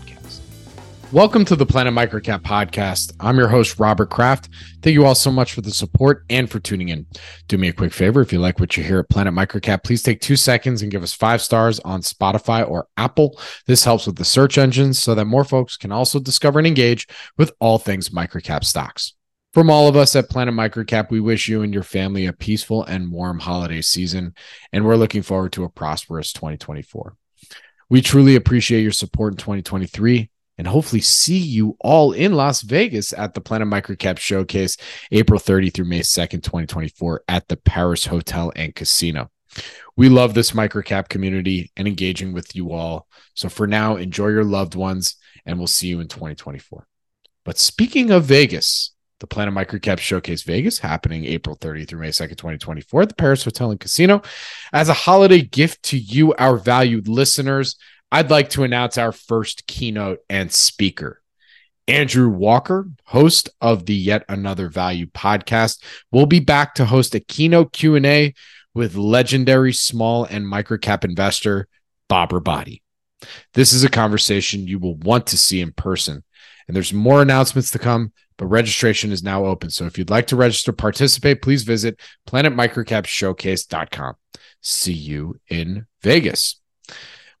podcast. Welcome to the Planet Microcap podcast. I'm your host, Robert Kraft. Thank you all so much for the support and for tuning in. Do me a quick favor. If you like what you hear at Planet Microcap, please take two seconds and give us five stars on Spotify or Apple. This helps with the search engines so that more folks can also discover and engage with all things microcap stocks. From all of us at Planet Microcap, we wish you and your family a peaceful and warm holiday season, and we're looking forward to a prosperous 2024. We truly appreciate your support in 2023 and hopefully see you all in Las Vegas at the Planet Microcap Showcase April 30 through May 2nd, 2024 at the Paris Hotel and Casino. We love this microcap community and engaging with you all. So for now, enjoy your loved ones and we'll see you in 2024. But speaking of Vegas, the Planet Microcap Showcase Vegas happening April 30 through May 2nd, 2024 at the Paris Hotel and Casino. As a holiday gift to you, our valued listeners, I'd like to announce our first keynote and speaker. Andrew Walker, host of the Yet Another Value podcast, will be back to host a keynote Q&A with legendary small and microcap investor Bob Robotti. This is a conversation you will want to see in person, and there's more announcements to come but registration is now open. So if you'd like to register, participate, please visit planetmicrocapshowcase.com. See you in Vegas.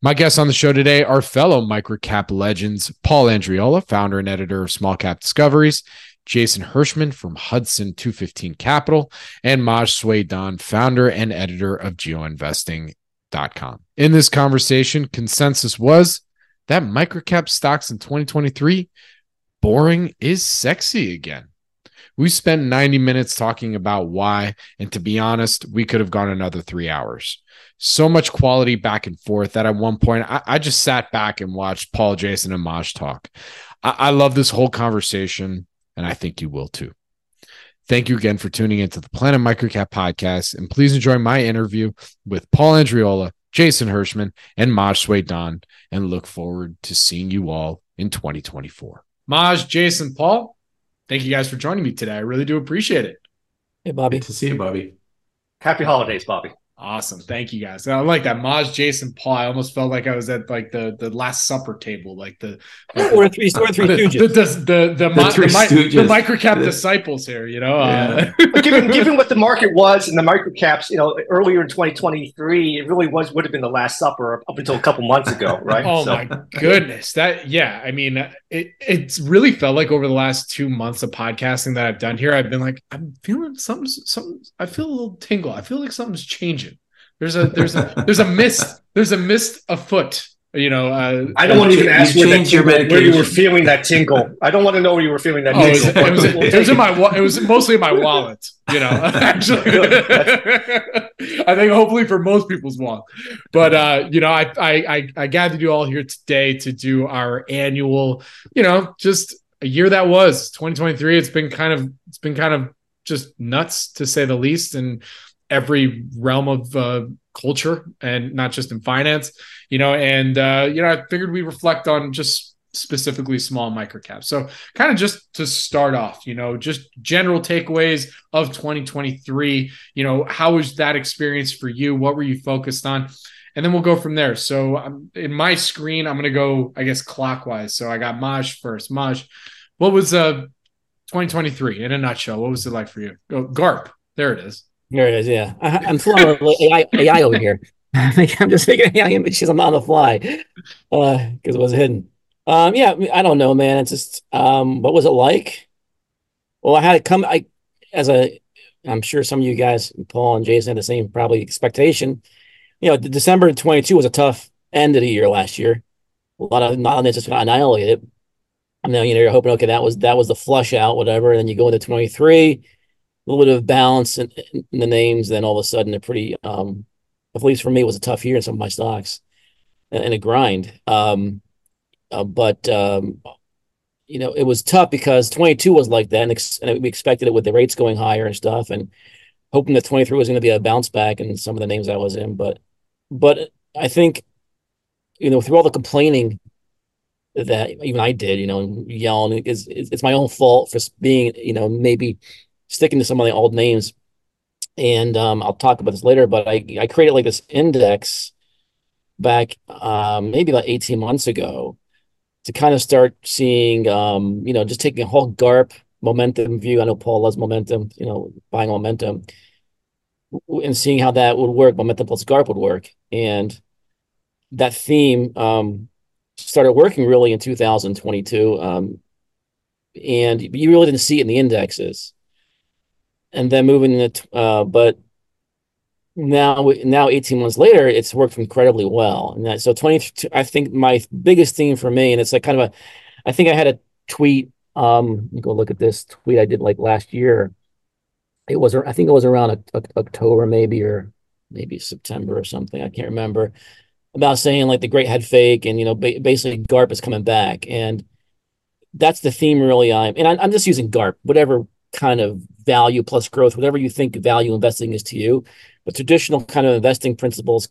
My guests on the show today are fellow microcap legends Paul Andreola, founder and editor of Small Cap Discoveries, Jason Hirschman from Hudson 215 Capital, and Maj Soueidan, founder and editor of geoinvesting.com. In this conversation, consensus was that microcap stocks in 2023 boring is sexy again. We spent 90 minutes talking about why, and to be honest, we could have gone another three hours. So much quality back and forth that at one point I, I just sat back and watched Paul, Jason, and Maj talk. I, I love this whole conversation, and I think you will too. Thank you again for tuning into the Planet Microcap podcast, and please enjoy my interview with Paul Andreola, Jason Hirschman, and Maj Soueidan, and look forward to seeing you all in 2024. Maj, Jason, Paul, thank you guys for joining me today. I really do appreciate it. Hey, Bobby. Good to see you, Bobby. Happy holidays, Bobby. Awesome. Thank you guys. I like that. Maj, Jason, Paul. I almost felt like I was at like the the last supper table, like the like or three or three the, stooges. The, the, the, the, three the, the microcap disciples here, you know. Yeah. Uh, given given what the market was and the microcaps, you know, earlier in 2023, it really was would have been the last supper up until a couple months ago, right? oh so. my goodness. That yeah, I mean it it's really felt like over the last two months of podcasting that I've done here, I've been like, I'm feeling something something I feel a little tingle. I feel like something's changing. There's a there's a there's a mist there's a mist afoot. You know, uh, I don't want to even ask where, that tingle, where you were feeling that tingle. I don't want to know where you were feeling that. Oh, tingle. It was, it, was, it was in my it was mostly in my wallet. You know, actually, I think hopefully for most people's wallet. But uh, you know, I I I gathered you all here today to do our annual. You know, just a year that was 2023. It's been kind of it's been kind of just nuts to say the least, and every realm of uh, culture and not just in finance, you know. And uh, you know, I figured we reflect on just specifically small microcaps. So, kind of just to start off, you know, just general takeaways of 2023. You know, how was that experience for you? What were you focused on? And then we'll go from there. So, um, in my screen, I'm going to go, I guess, clockwise. So, I got Maj first. Maj, what was uh 2023 in a nutshell? What was it like for you? Go GARP. There it is. There it is. Yeah, I, am flying AI, AI over here. I I'm just making AI images. I'm on the fly because uh, it was hidden. Um, yeah, I don't know, man. It's just, um, what was it like? Well, I had to come, I, as a, I'm sure some of you guys, Paul and Jason, had the same probably expectation. You know, December 22 was a tough end of the year last year. A lot of knowledge just got annihilated. And then, you know, you're hoping, okay, that was that was the flush out, whatever. And then you go into 23, a little bit of balance in, in the names. Then all of a sudden, a pretty, um, at least for me, it was a tough year in some of my stocks and a grind. Um, uh, but um, you know, it was tough because 22 was like that, and, ex- and, we expected it with the rates going higher and stuff, and hoping that 23 was going to be a bounce back in some of the names I was in. But, but I think, you know, through all the complaining that even I did, you know, yelling, it's, it's my own fault for being, you know, maybe sticking to some of the old names. And um, I'll talk about this later, but I, I created like this index back um, maybe about 18 months ago to kind of start seeing, um, you know, just taking a whole GARP momentum view. I know Paul loves momentum, you know, buying momentum and seeing how that would work, momentum plus GARP would work. And that theme um, started working really in 2022. Um, and you really didn't see it in the indexes. And then moving into, uh, but now now 18 months later it's worked incredibly well. And that, so 20 i think my biggest theme for me and it's like kind of a i think i had a tweet um go look at this tweet i did like last year. It was i think it was around october maybe or maybe september or something i can't remember about saying like the great head fake and you know ba- basically garp is coming back. And that's the theme really i'm and I'm, I'm just using garp whatever kind of value plus growth whatever you think value investing is to you but traditional kind of investing principles,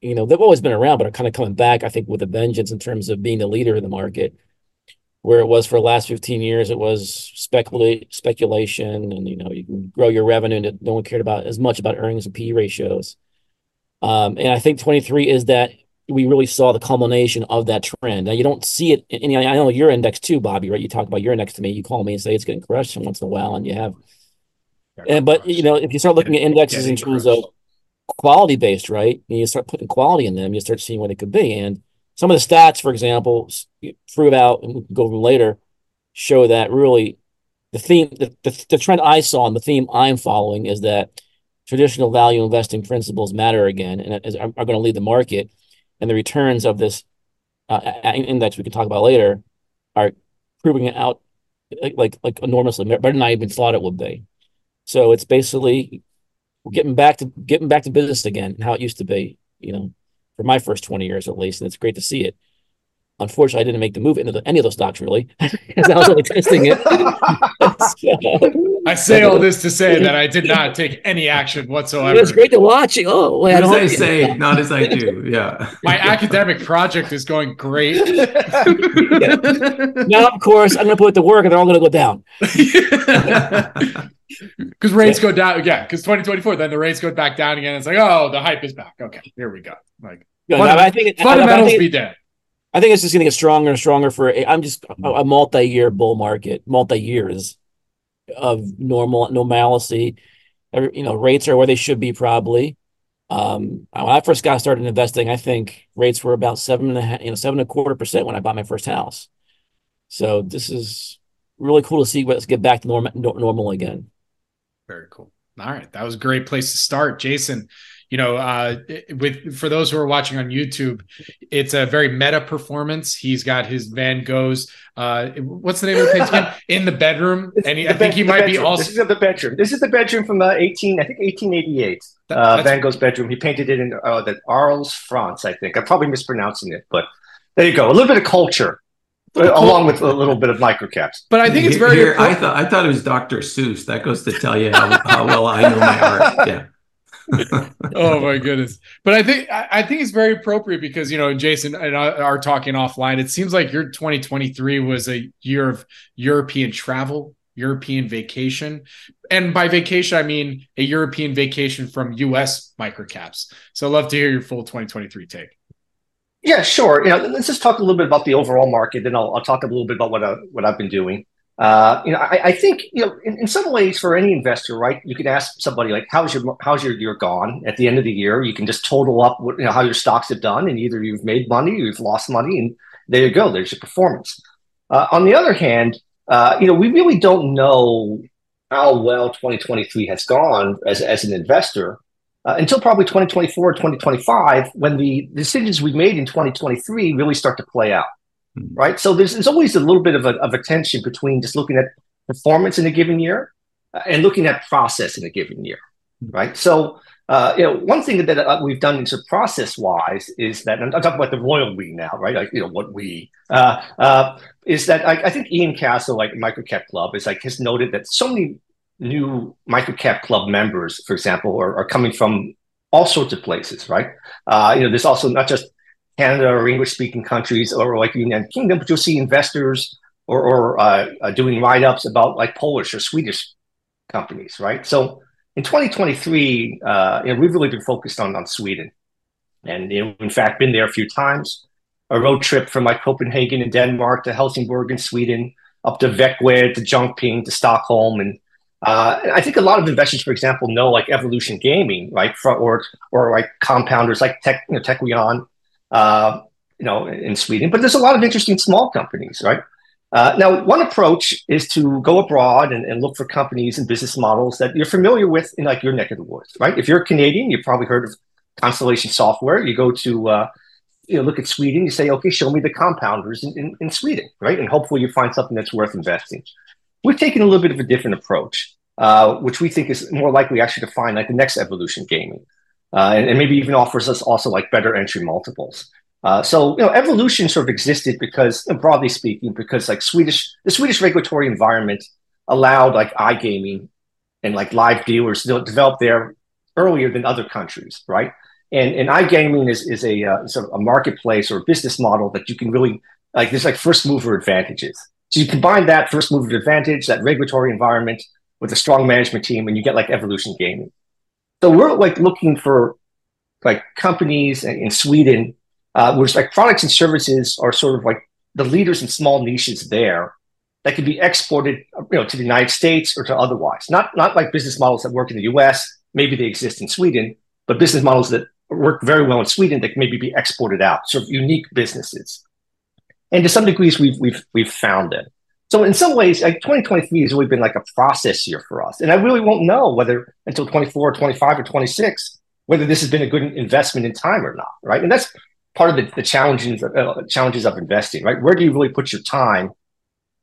you know, they've always been around, but are kind of coming back, I think, with a vengeance in terms of being the leader in the market. Where it was for the last 15 years, it was speculate speculation, and you know, you can grow your revenue, and no one cared about as much about earnings and PE ratios. Um, and I think 23 is that we really saw the culmination of that trend. Now you don't see it, and I know your index too, Bobby. Right? You talk about your index to me. You call me and say it's getting crushed once in a while, and you have and but you know, if you start looking at indexes in terms of quality based, right, and you start putting quality in them, you start seeing what it could be. And some of the stats, for example, prove out, and we can go over later, show that really the theme, the, the, the trend I saw and the theme I'm following is that traditional value investing principles matter again and are, are going to lead the market. And the returns of this uh, index we can talk about later are proving it out like, like, enormously better than I even thought it would be. So it's basically getting back to getting back to business again, how it used to be, you know, for my first 20 years at least. And it's great to see it. Unfortunately, I didn't make the move into the, any of those stocks really, because I was only testing it. so, I say all this to say that I did not take any action whatsoever. It was great to watch. Oh, wait, as I say, not as I do. Yeah. My academic project is going great. yeah. Now, of course, I'm going to put it to work, and they're all going to go down. Because rates go down, yeah. Because 2024, then the rates go back down again. It's like, oh, the hype is back. Okay, here we go. Like, yeah, no, I think fundamentals I, I think, be dead. I think it's just going to get stronger and stronger for. I'm just a, a multi-year bull market, multi-years of normal normalcy. You know, rates are where they should be probably. Um, when I first got started investing, I think rates were about seven and a half, you know, seven and a quarter percent when I bought my first house. So this is really cool to see let's get back to norm, normal again. Very cool. All right, that was a great place to start, Jason. You know, uh, with for those who are watching on YouTube, it's a very meta performance. He's got his Van Gogh's. Uh, what's the name of the page again? In the bedroom, and he, I think he might bedroom. be also. This is the bedroom. This is the bedroom from uh, eighteen, I think eighteen eighty eight. Uh, Van Gogh's bedroom. He painted it in uh, the Arles, France. I think I'm probably mispronouncing it, but there you go. A little bit of culture along with a little bit of microcaps. But I think it's very. Here, I thought I thought it was Dr. Seuss. That goes to tell you how, how well I know my art. Yeah. Oh my goodness! But I think I think it's very appropriate because you know Jason and I are talking offline. It seems like your 2023 was a year of European travel, European vacation, and by vacation I mean a European vacation from U.S. microcaps. So I'd love to hear your full 2023 take. Yeah, sure. You know, let's just talk a little bit about the overall market, then I'll, I'll talk a little bit about what I, what I've been doing. Uh, you know, I, I, think you know, in, in, some ways, for any investor, right? You can ask somebody like, "How's your how's your year gone?" At the end of the year, you can just total up what, you know how your stocks have done, and either you've made money or you've lost money, and there you go. There's your performance. Uh, on the other hand, uh, you know, we really don't know how well 2023 has gone as, as an investor uh, until probably 2024, or 2025, when the decisions we made in 2023 really start to play out, mm-hmm. right? So there's, there's always a little bit of a, of a tension between just looking at performance in a given year uh, and looking at process in a given year, mm-hmm. right? So, uh, you know, one thing that uh, we've done in sort of process wise is that, I'm talking about the royal we now, right? Like, you know, what we, uh, uh, is that I, I think Ian Cassel, like Microcap Club, is like has noted that so many new microcap club members, for example, are, are coming from all sorts of places, right? Uh, you know, there's also not just Canada or English speaking countries or like the United Kingdom, but you'll see investors or, or uh, uh, doing write ups about like Polish or Swedish companies, right? So in 2023, uh, you know, we've really been focused on, on Sweden. And you know, in fact, been there a few times. A road trip from like Copenhagen in Denmark to Helsingborg in Sweden, up to Växjö to Jönköping to Stockholm, and uh, I think a lot of investors, for example, know like Evolution Gaming, right, or or like compounders like Tech, you know, uh, you know, in Sweden. But there's a lot of interesting small companies, right? Uh, now, one approach is to go abroad and, and, look for companies and business models that you're familiar with in like your neck of the woods, right? If you're Canadian, you've probably heard of Constellation Software. You go to uh, you know, look at Sweden. You say, okay, show me the compounders in, in, in Sweden, right? And hopefully you find something that's worth investing. We've taken a little bit of a different approach, uh, which we think is more likely actually to find like the next evolution gaming, uh, and, and, maybe even offers us also like better entry multiples. Uh, so you know, evolution sort of existed because, broadly speaking, because like Swedish, the Swedish regulatory environment allowed like iGaming and like live dealers to develop there earlier than other countries, right? And, and iGaming is, is a uh, sort of a marketplace or a business model that you can really like. There's like first mover advantages. So you combine that first mover advantage, that regulatory environment with a strong management team, and you get like evolution gaming. So we're like looking for like companies in Sweden, uh, which like products and services are sort of like the leaders in small niches there that can be exported, you know, to the United States or to otherwise. Not not like business models that work in the U.S. Maybe they exist in Sweden, but business models that work very well in Sweden that can maybe be exported out. Sort of unique businesses and to some degrees we've we've we've found it. So in some ways, like 2023 has really been like a process year for us, and I really won't know whether until 24, 25, or 26 whether this has been a good investment in time or not, right? And that's part of the, the challenges uh, challenges of investing, right? Where do you really put your time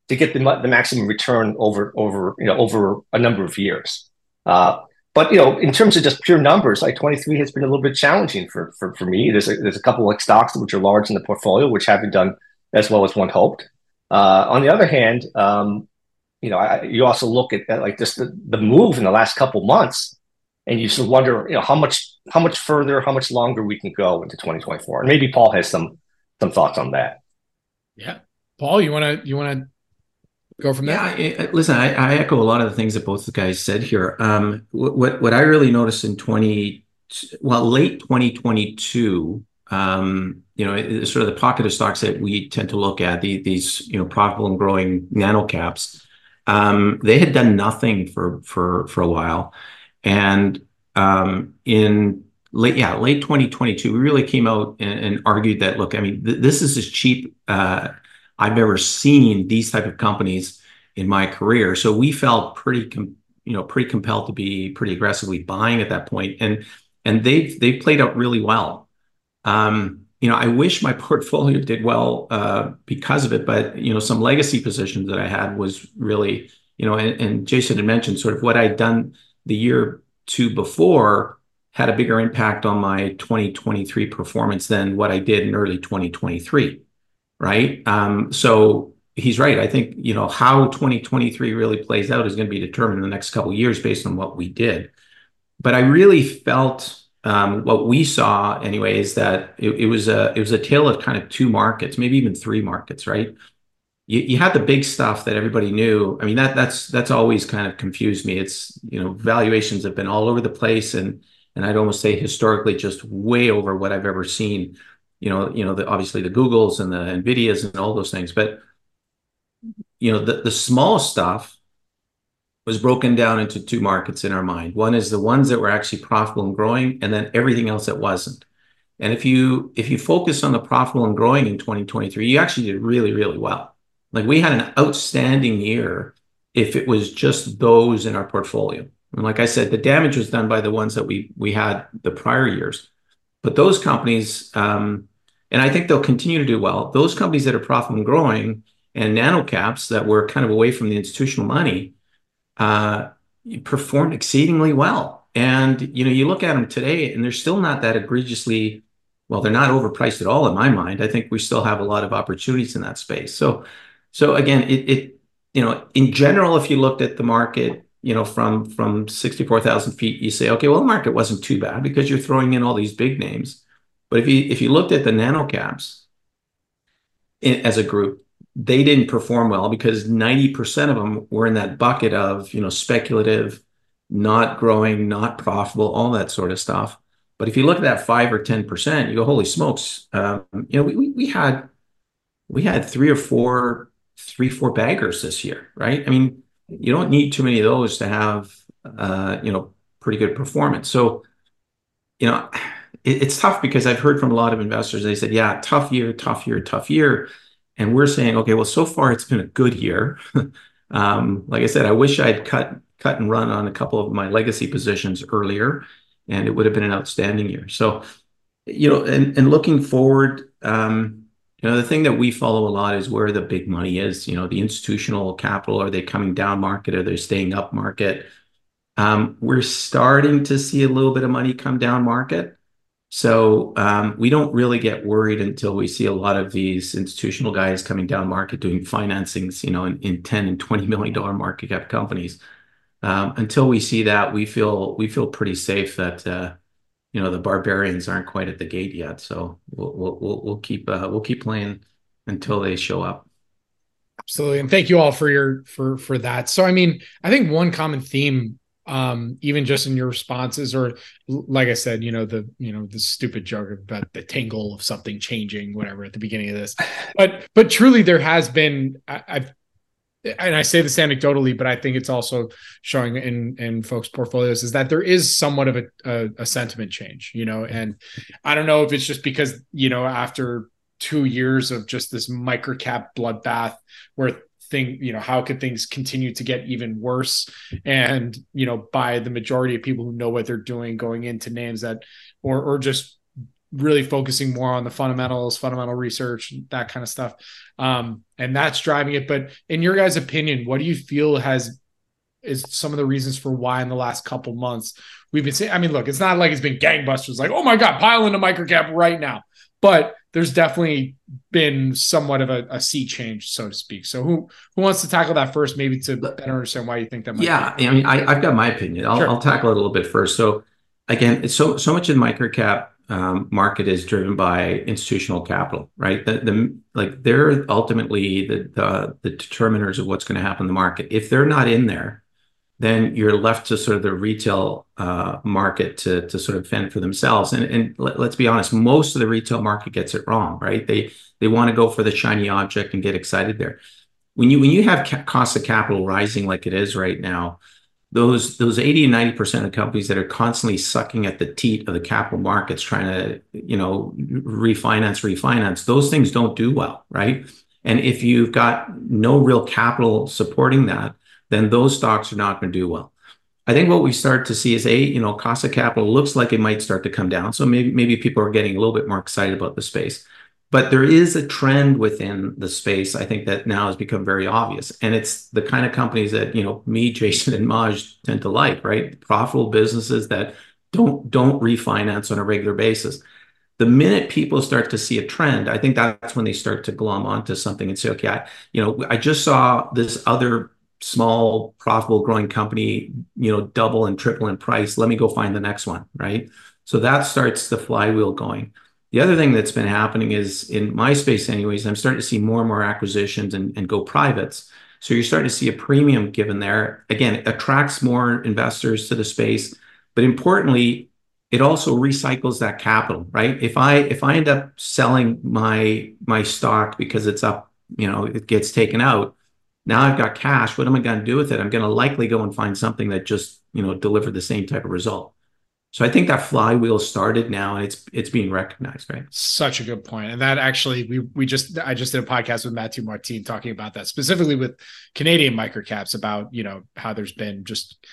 to get the, the maximum return over over you know over a number of years? Uh, but you know, in terms of just pure numbers, like 23 has been a little bit challenging for for, for me. There's a, there's a couple of stocks which are large in the portfolio which haven't done as well as one hoped. Uh, on the other hand, um, you know, I, you also look at, at like just the, the move in the last couple months, and you just wonder, you know, how much how much further, how much longer we can go into 2024. And maybe Paul has some some thoughts on that. Yeah, Paul, you want to you want to go from there? Yeah, I, listen, I, I, echo a lot of the things that both the guys said here. Um, what what I really noticed in 20, well, late 2022 um, you know, sort of the pocket of stocks that we tend to look at, these, you know, profitable and growing nano caps, um, they had done nothing for for for a while. And um, in late, yeah, late 2022, we really came out and argued that, look, I mean, this is as cheap uh, I've ever seen these type of companies in my career. So we felt pretty, you know, pretty compelled to be pretty aggressively buying at that point. And they've played out really well. Um, you know, I wish my portfolio did well uh, because of it, but you know, some legacy positions that I had was really, you know, and, and Jason had mentioned sort of what I'd done the year two before had a bigger impact on my 2023 performance than what I did in early 2023, right? Um, so he's right. I think you know how 2023 really plays out is going to be determined in the next couple years based on what we did. But I really felt um, what we saw anyway is that it was a it was a tale of kind of two markets, maybe even three markets, right? You had the big stuff that everybody knew. I mean, that that's that's always kind of confused me. It's, you know, valuations have been all over the place, and and I'd almost say historically, just way over what I've ever seen. You know, you know the, obviously the Googles and the NVIDIAs and all those things. But, you know, the the small stuff was broken down into two markets in our mind. One is the ones that were actually profitable and growing, and then everything else that wasn't. And if you if you focus on the profitable and growing in 2023, you actually did really, really well. Like we had an outstanding year if it was just those in our portfolio. And like I said, the damage was done by the ones that we we had the prior years. But those companies, um, and I think they'll continue to do well. Those companies that are profitable and growing, and nano caps that were kind of away from the institutional money, Uh, performed exceedingly well. And you know, you look at them today, and they're still not that egregiously. Well, they're not overpriced at all in my mind. I think we still have a lot of opportunities in that space. So, so again, it, it you know, in general, if you looked at the market, you know, from from 64,000 feet, you say, okay, well, the market wasn't too bad because you're throwing in all these big names. But if you if you looked at the nano caps in, as a group, they didn't perform well because 90% of them were in that bucket of, you know, speculative, not growing, not profitable, all that sort of stuff. But if you look at that five or 10%, you go, holy smokes, um, you know, we, we, we had we had three or four, three, four baggers this year, right? I mean, you don't need too many of those to have uh, you know pretty good performance. So you know it, it's tough because I've heard from a lot of investors. They said, "Yeah, tough year, tough year, tough year," and we're saying, "Okay, well, so far it's been a good year." um, like I said, I wish I'd cut cut and run on a couple of my legacy positions earlier, and it would have been an outstanding year. So you know, and and looking forward. Um, you know, the thing that we follow a lot is where the big money is. You know, the institutional capital, are they coming down market? Are they staying up market? Um, we're starting to see a little bit of money come down market. So um, we don't really get worried until we see a lot of these institutional guys coming down market doing financings, you know, in, in 10 and 20 million dollar market cap companies. Um, until we see that, we feel we feel pretty safe that uh, you know the barbarians aren't quite at the gate yet. So we'll we'll we'll keep uh, we'll keep playing until they show up. Absolutely, and thank you all for your for for that. So I mean, I think one common theme um even just in your responses or like i said you know the you know the stupid joke about the tingle of something changing whatever at the beginning of this but but truly there has been I, i've and I say this anecdotally, but I think it's also showing in in folks' portfolios is that there is somewhat of a, a, a sentiment change, you know. And I don't know if it's just because you know after two years of just this microcap bloodbath where thing you know how could things continue to get even worse and you know by the majority of people who know what they're doing going into names that or or just really focusing more on the fundamentals, fundamental research, that kind of stuff. Um, and that's driving it. But in your guys' opinion, what do you feel has is some of the reasons for why in the last couple months we've been saying? I mean, look, it's not like it's been gangbusters, like, oh my God, pile into microcap right now. But there's definitely been somewhat of a, a sea change, so to speak. So who who wants to tackle that first, maybe to better understand why you think that might Yeah, be? I mean, I, have got my opinion. I'll, sure. I'll tackle it a little bit first. So again, it's so so much in microcap um, market is driven by institutional capital, right? The, the like they're ultimately the, the the determiners of what's going to happen in the market. If they're not in there, then you're left to sort of the retail uh, market to to sort of fend for themselves. And and let, us be honest, most of the retail market gets it wrong, right? They they want to go for the shiny object and get excited there. When you when you have ca- cost of capital rising like it is right now, those those 80 and 90 percent of companies that are constantly sucking at the teat of the capital markets trying to you know refinance refinance those things don't do well right and if you've got no real capital supporting that then those stocks are not going to do well i think what we start to see is a you know cost of capital looks like it might start to come down so maybe maybe people are getting a little bit more excited about the space but there is a trend within the space, I think, that now has become very obvious. And it's the kind of companies that, you know, me, Jason, and Maj tend to like, right? Profitable businesses that don't don't refinance on a regular basis. The minute people start to see a trend, I think that's when they start to glom onto something and say, okay, I, you know, I just saw this other small, profitable, growing company, you know, double and triple in price. Let me go find the next one, right? So that starts the flywheel going. The other thing that's been happening is in my space, anyways, I'm starting to see more and more acquisitions and, and go privates. So you're starting to see a premium given there. Again, it attracts more investors to the space, but importantly, it also recycles that capital, right? If I if I end up selling my my stock because it's up, you know, it gets taken out. Now I've got cash. What am I going to do with it? I'm going to likely go and find something that just you know delivered the same type of result. So I think that flywheel started now and it's it's being recognized, right? Such a good point. And that actually we we just I just did a podcast with Matthew Martin talking about that specifically with Canadian microcaps about, you know, how there's been just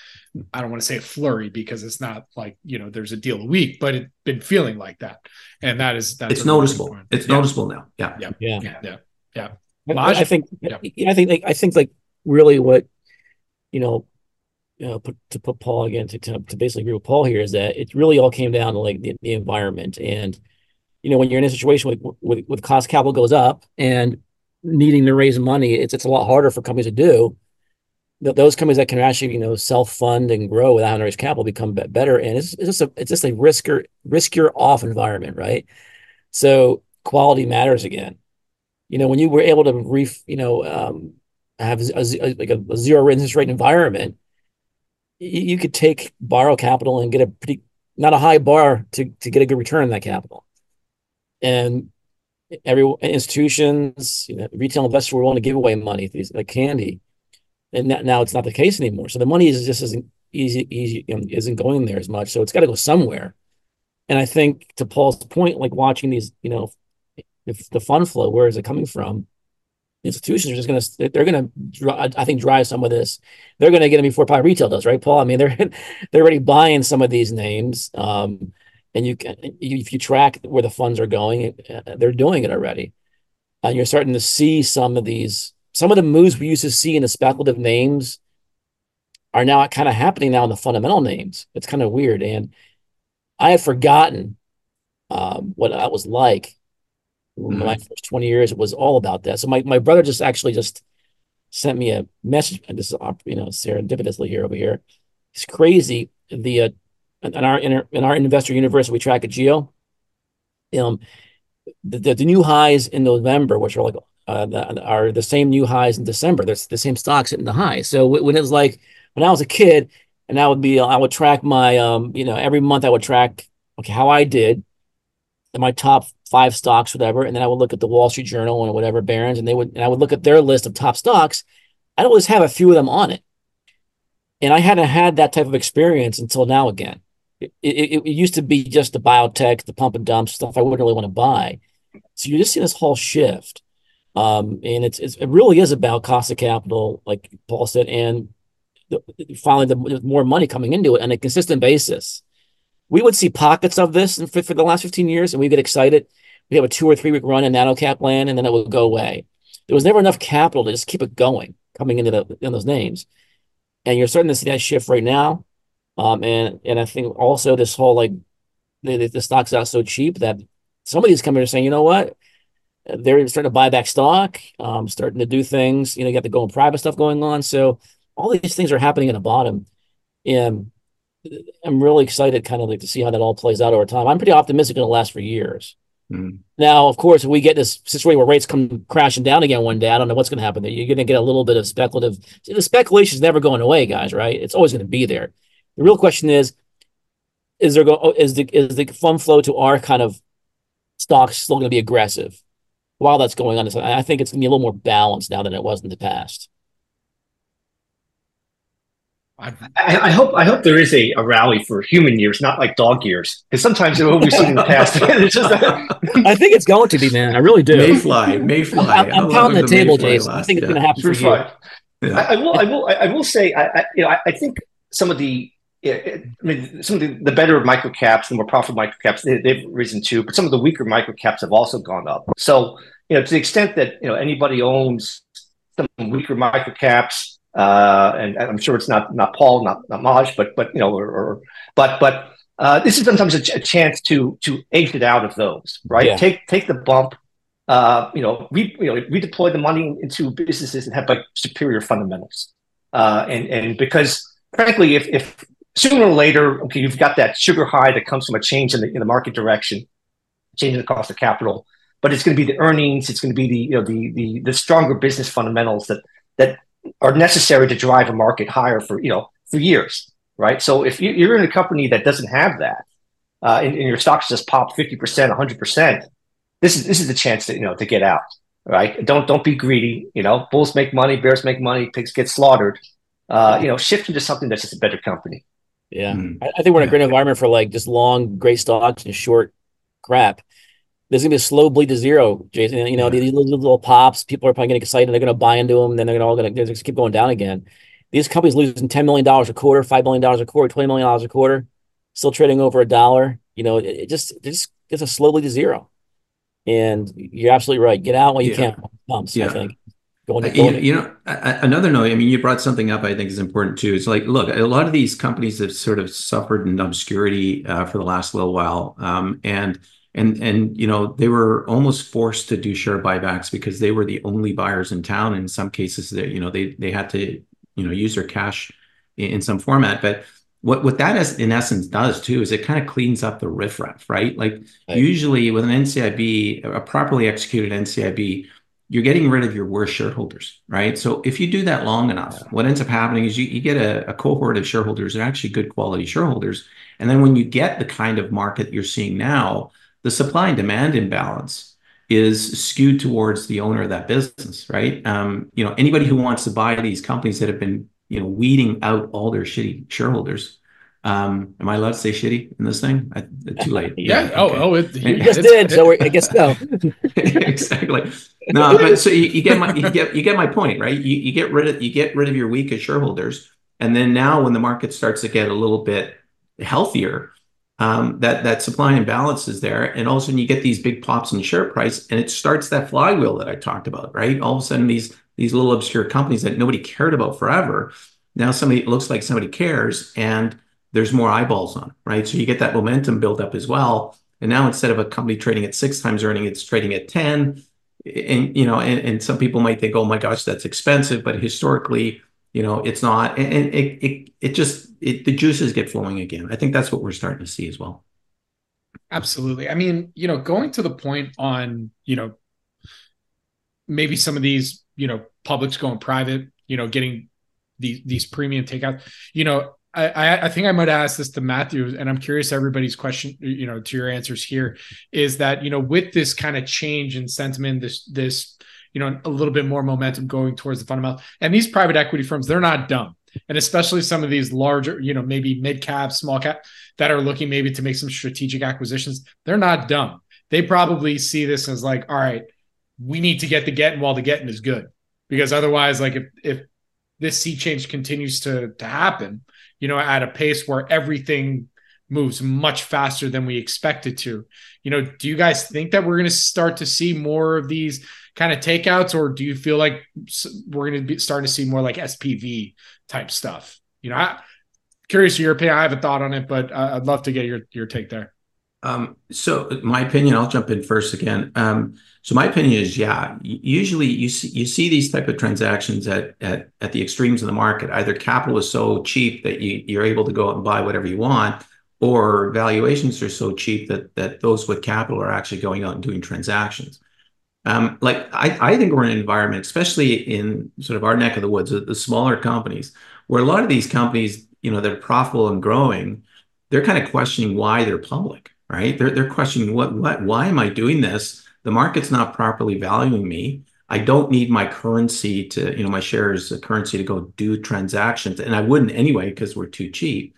I don't want to say a flurry because it's not like, you know, there's a deal a week, but it's been feeling like that. And that is that's it's noticeable. It's yeah. noticeable now. Yeah. Yeah. Yeah. Yeah. Yeah. I think yeah. I think like I think like really what you know you know, put, to put Paul again to, to, to basically agree with Paul here is that it really all came down to like the, the environment. And you know when you're in a situation with, with with cost capital goes up and needing to raise money it's it's a lot harder for companies to do. Those companies that can actually you know self fund and grow without having to raise capital become better. And it's, it's just a it's just a riskier riskier off environment right? So quality matters again you know when you were able to reef you know um, have a, a, like a, a zero interest rate environment you could take borrow capital and get a pretty not a high bar to to get a good return on that capital. And every institutions, you know, retail investors were willing to give away money, these like candy, and now it's not the case anymore. So the money is just isn't easy, easy you know, isn't going there as much. So it's got to go somewhere. And I think to Paul's point, like watching these, you know, if the fund flow, where is it coming from? institutions are just going to they're going to I think drive some of this. They're going to get it before probably retail does, right, Paul? I mean, they're they're already buying some of these names, um, and you can if you track where the funds are going, uh, they're doing it already, and you're starting to see some of these some of the moves we used to see in the speculative names are now kind of happening now in the fundamental names. It's kind of weird, and I had forgotten um, what that was like Mm-hmm. My first 20 years, it was all about that. So my, my brother just actually just sent me a message. And this is, you know, serendipitously here over here. It's crazy. The, uh, in our, in our, in our investor universe, we track a geo. Um, the, the, the new highs in November, which are like, uh, the, are the same new highs in December. There's the same stocks hitting the high. So when it was like, when I was a kid, and I would be, I would track my, um, you know, every month I would track, okay, how I did, my top five stocks, whatever, and then I would look at the Wall Street Journal and whatever Barron's, and they would, and I would look at their list of top stocks. I'd always have a few of them on it, and I hadn't had that type of experience until now. Again, it, it, it used to be just the biotech, the pump and dump stuff I wouldn't really want to buy. So you're just see this whole shift, um, and it's, it's, it really is about cost of capital, like Paul said, and the, finally the more money coming into it on a consistent basis we would see pockets of this for, for the last 15 years and we get excited. We have a two or three week run in nanocap land and then it would go away. There was never enough capital to just keep it going coming into the, in those names. And you're starting to see that shift right now. Um, and, and I think also this whole like the, the stock's out so cheap that some of these companies are saying, you know what? They're starting to buy back stock, um, starting to do things. You know, you got the going private stuff going on. So all these things are happening at the bottom. And I'm really excited kind of like to see how that all plays out over time. I'm pretty optimistic it'll last for years. Mm-hmm. Now, of course, if we get this situation where rates come crashing down again one day, I don't know what's going to happen there. You're going to get a little bit of speculative. See, the speculation is never going away, guys. Right? It's always going to be there. The real question is: is there go is the is the fund flow to our kind of stocks still going to be aggressive while that's going on? I think it's going to be a little more balanced now than it was in the past. I, I, hope I hope there is a, a rally for human years, not like dog years. Because sometimes what we've seen in the past, it's just I think it's going to be, man. I really do. Mayfly, Mayfly. I'm, I'm pounding the, the table, Jason. I think it's going to happen for you. Yeah. I, I, will. I will. I will say. I, you know. I, think some of the. I mean, some of the, the better microcaps, the more profitable microcaps, they, they've risen too. But some of the weaker microcaps have also gone up. So, you know, to the extent that you know anybody owns some weaker microcaps, uh, and I'm sure it's not not Paul, not not Maj, but but you know, or, or but but uh, this is sometimes a, ch- a, chance to to exit out of those, right? Yeah. Take take the bump, uh, you know, re, you know, redeploy the money into businesses that have like superior fundamentals, uh, and and because frankly, if if sooner or later, okay, you've got that sugar high that comes from a change in the in the market direction, change in the cost of capital, but it's going to be the earnings, it's going to be the you know the the the stronger business fundamentals that that are necessary to drive a market higher for you know for years, right? So if you, are in a company that doesn't have that, uh, and, and your stocks just pop fifty percent, hundred percent, this is this is the chance to you know to get out, right? Don't don't be greedy. You know, bulls make money, bears make money, pigs get slaughtered. Uh, you know, shift into something that's just a better company. Yeah, mm. I, I, think we're in a great environment for like just long, great stocks and short crap. There's gonna be a slow bleed to zero, Jason. You know, yeah. these little, little, pops. People are probably getting excited. They're gonna buy into them. Then they're gonna all gonna they're just keep going down again. These companies losing ten million dollars a quarter, five million dollars a quarter, twenty million dollars a quarter, still trading over a dollar. You know, it, it just it just gets a slowly to zero. And you're absolutely right. Get out while you yeah. can. Pumps, yeah. I think. Going to, going you, you know, another note. I mean, you brought something up. I think is important too. It's like, look, a lot of these companies have sort of suffered in obscurity uh, for the last little while, um, and and and you know they were almost forced to do share buybacks because they were the only buyers in town. In some cases, that you know they they had to you know use their cash in, some format, but what what that is in essence does too is it kind of cleans up the riffraff, right? Like usually with an NCIB, a properly executed NCIB, you're getting rid of your worst shareholders, right? So if you do that long enough, what ends up happening is you, get a cohort of shareholders that are actually good quality shareholders. And then when you get the kind of market you're seeing now, the supply and demand imbalance is skewed towards the owner of that business, right? Um, you know, anybody who wants to buy these companies that have been, you know, weeding out all their shitty shareholders um, am I allowed to say shitty in this thing? I, too late. yeah. yeah. Oh, okay. oh, it, you just did. So I guess no. exactly. No, but so you, you, get my you get you get my point, right? You, you get rid of you get rid of your weakest shareholders, and then now when the market starts to get a little bit healthier, Um, that that supply and balance is there, and all of a sudden you get these big pops in share price, and it starts that flywheel that I talked about, right? All of a sudden these these little obscure companies that nobody cared about forever, now somebody it looks like somebody cares, and there's more eyeballs on, right? So you get that momentum build up as well. And now instead of a company trading at six times earning, it's trading at 10. And, you know, and some people might think, oh my gosh, that's expensive. But historically, you know, it's not. And, it, it, it just, it, the juices get flowing again. I think that's what we're starting to see as well. Absolutely. I mean, you know, going to the point on, you know, maybe some of these, you know, publics going private, you know, getting these these premium takeouts. You know, I, I think I might ask this to Matthew, and I'm curious everybody's question, you know, to your answers here, is that you know with this kind of change in sentiment, this this you know a little bit more momentum going towards the fundamental, and these private equity firms, they're not dumb, and especially some of these larger, you know, maybe mid cap, small cap that are looking maybe to make some strategic acquisitions, they're not dumb. They probably see this as like, all right, we need to get the getting while the getting is good, because otherwise, like if if this sea change continues to to happen you know, at a pace where everything moves much faster than we expected to. You know, do you guys think that we're going to start to see more of these kind of takeouts, or do you feel like we're going to be starting to see more like SPV type stuff? You know, I, curious your opinion. I have a thought on it, but I'd love to get your your take there. Um, so my opinion, I'll jump in first again. Um, so my opinion is, yeah, usually you see you see these type of transactions at at at the extremes of the market. Either capital is so cheap that you you're able to go out and buy whatever you want, or valuations are so cheap that that those with capital are actually going out and doing transactions. Um, like I, I think we're in an environment, especially in sort of our neck of the woods, the smaller companies, where a lot of these companies, you know, they're profitable and growing, they're kind of questioning why they're public right? They're they're questioning what what why am I doing this? The market's not properly valuing me. I don't need my currency to, you know, my shares currency to go do transactions, and I wouldn't anyway because we're too cheap.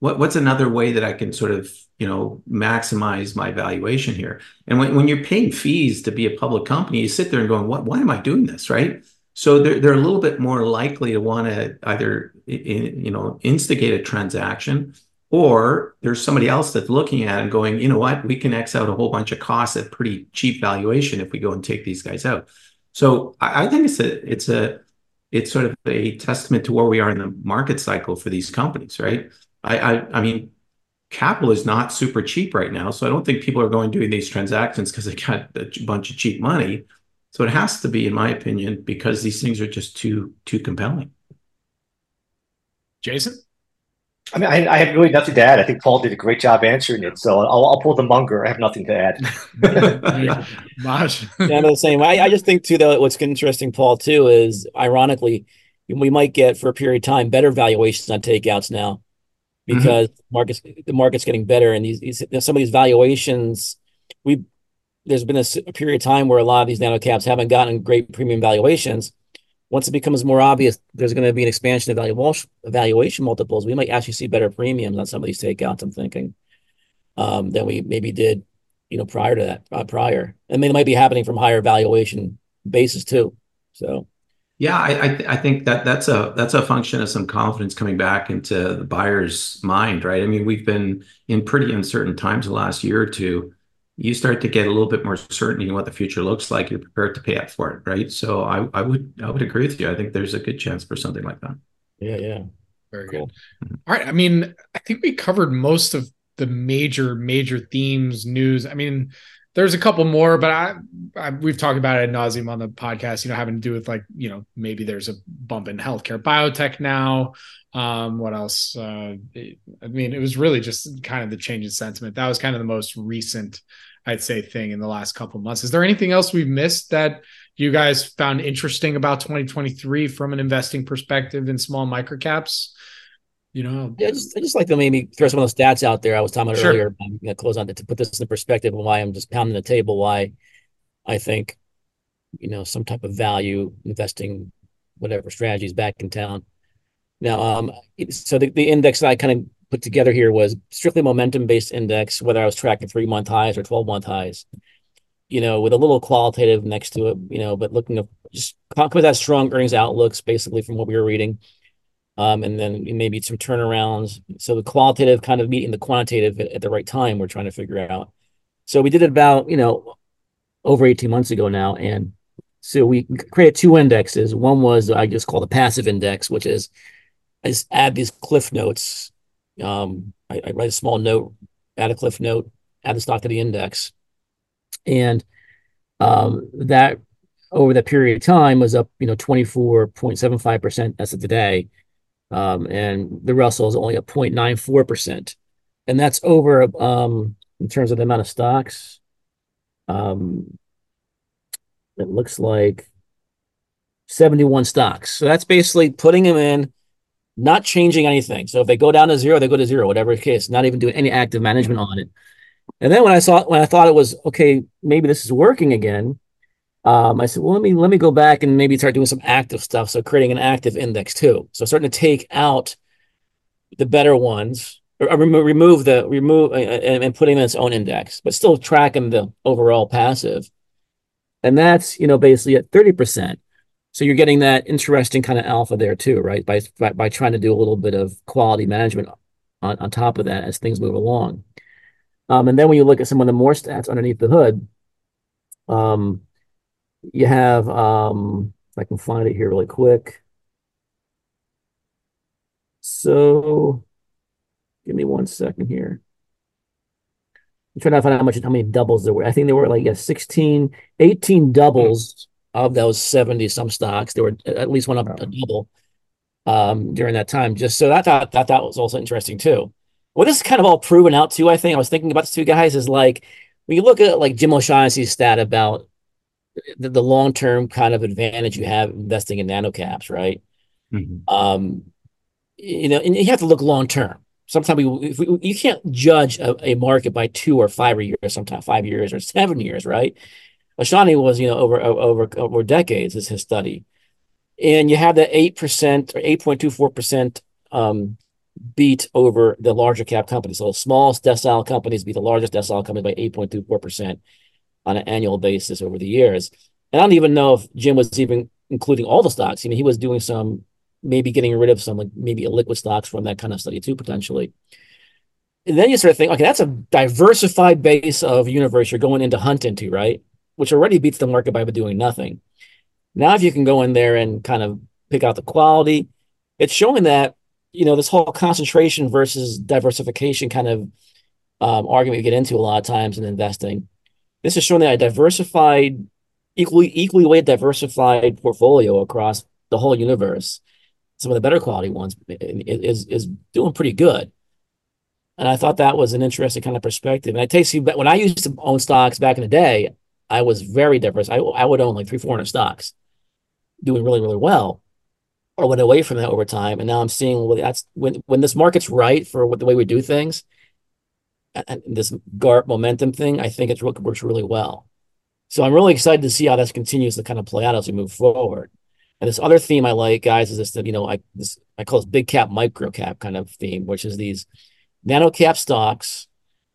What what's another way that I can sort of, you know, maximize my valuation here? And when, when you're paying fees to be a public company, you sit there and going, what why am I doing this, right? So they're they're a little bit more likely to want to either you know instigate a transaction or there's somebody else that's looking at it and going, you know what, we can X out a whole bunch of costs at pretty cheap valuation if we go and take these guys out. So I, I think it's a it's a it's sort of a testament to where we are in the market cycle for these companies, right? I I, I mean, capital is not super cheap right now, so I don't think people are going doing these transactions because they got a bunch of cheap money. So it has to be, in my opinion, because these things are just too too compelling. Jason. I mean, I, I, have really nothing to add. I think Paul did a great job answering it. So I'll, I'll pull the Munger. I have nothing to add. yeah, yeah, I'm the same. I, I just think too that what's interesting, Paul, too, is ironically, we might get for a period of time better valuations on takeouts now because mm-hmm. markets the market's getting better, and these, these some of these valuations we there's been a, a period of time where a lot of these nano caps haven't gotten great premium valuations once it becomes more obvious there's going to be an expansion of valuation multiples, we might actually see better premiums on some of these takeouts. I'm thinking um, than we maybe did, you know, prior to that. Uh, prior, I mean, it might be happening from higher valuation basis too. So, yeah, I I, think that that's a that's a function of some confidence coming back into the buyer's mind, right? I mean, we've been in pretty uncertain times the last year or two you start to get a little bit more certainty in what the future looks like, you're prepared to pay up for it, right? So I, I would I would agree with you. I think there's a good chance for something like that. Yeah, yeah. Very cool. good. Mm-hmm. All right. I mean, I think we covered most of the major, major themes, news. I mean, there's a couple more, but I, I, we've talked about it ad nauseum on the podcast, you know, having to do with like, you know, maybe there's a bump in healthcare biotech now. Um, what else? Uh, I mean, it was really just kind of the change in sentiment. That was kind of the most recent I'd say thing in the last couple months. Is there anything else we've missed that you guys found interesting about 2023 from an investing perspective in small microcaps? You know, yeah, I just, I just like to maybe throw some of those stats out there. I was talking about sure. earlier. I'm going to close on it to put this in perspective and why I'm just pounding the table. Why I think, you know, some type of value investing, whatever strategies back in town. Now, um, so the, the index that I kind of put together here was strictly momentum based index, whether I was tracking three month highs or 12 month highs, you know, with a little qualitative next to it, you know, but looking at just with that strong earnings outlooks basically from what we were reading. Um, and then maybe some turnarounds. So the qualitative kind of meeting the quantitative at, at the right time, we're trying to figure out. So we did it about, you know, over 18 months ago now. And so we created two indexes. One was I just call the passive index, which is I just add these cliff notes um, I, I, write a small note, add a cliff note, add the stock to the index, and um, that over that period of time was up, you know, twenty four point seven five percent as of today, um, and the Russell is only a 0.94 percent, and that's over um, in terms of the amount of stocks. Um, it looks like 71 stocks. So that's basically putting them in not changing anything. So if they go down to zero, they go to zero, whatever the case, not even doing any active management on it. And then when I saw when I thought it was okay, maybe this is working again, um, I said, well, let me let me go back and maybe start doing some active stuff. So creating an active index too. So starting to take out the better ones, or, or remove, the remove uh, and, and putting in its own index, but still tracking the overall passive. And that's you know basically at thirty percent. So you're getting that interesting kind of alpha there too, right? By, by, by trying to do a little bit of quality management on, on top of that as things move along. Um, and then when you look at some of the more stats underneath the hood, um, you have, um, if I can find it here really quick. So give me one second here. I'm trying to find out how much how many doubles there were. I think there were like yeah, 16, 18 doubles of those 70 some stocks, there were at least one up a double um, during that time. Just so I thought that that was also interesting too. What this is kind of all proven out too. I think I was thinking about the two guys is like when you look at like Jim O'Shaughnessy's stat about the, the long term kind of advantage you have investing in nanocaps, right? Mm-hmm. Um, you know, and you have to look long term. Sometimes we, we, you can't judge a, a market by two or five years, sometimes five years or seven years, right? O'Shaughnessy was, you know, over over over decades is his study, and you have that eight percent or eight point two four percent um, beat over the larger cap companies. So the smallest decile companies beat the largest decile companies by eight point two four percent on an annual basis over the years. And I don't even know if Jim was even including all the stocks. I mean, he was doing some, maybe getting rid of some, like maybe liquid stocks from that kind of study too, potentially. And then you sort of think, okay, that's a diversified base of universe you're going into hunt into, right? which already beats the market by doing nothing. Now, if you can go in there and kind of pick out the quality, it's showing that you know this whole concentration versus diversification kind of um, argument you get into a lot of times in investing. This is showing that a diversified, equally equally weighted diversified portfolio across the whole universe, some of the better quality ones, is is doing pretty good. And I thought that was an interesting kind of perspective. And I take you back when I used to own stocks back in the day, I was very diverse. I, I would own like three, 400 stocks doing really, really well or went away from that over time. And now I'm seeing well, that's when, when this market's right for what the way we do things and this GARP momentum thing, I think it works really well. So I'm really excited to see how this continues to kind of play out as we move forward. And this other theme I like, guys, is this that you know I this I call this big cap micro cap kind of theme, which is these nano cap stocks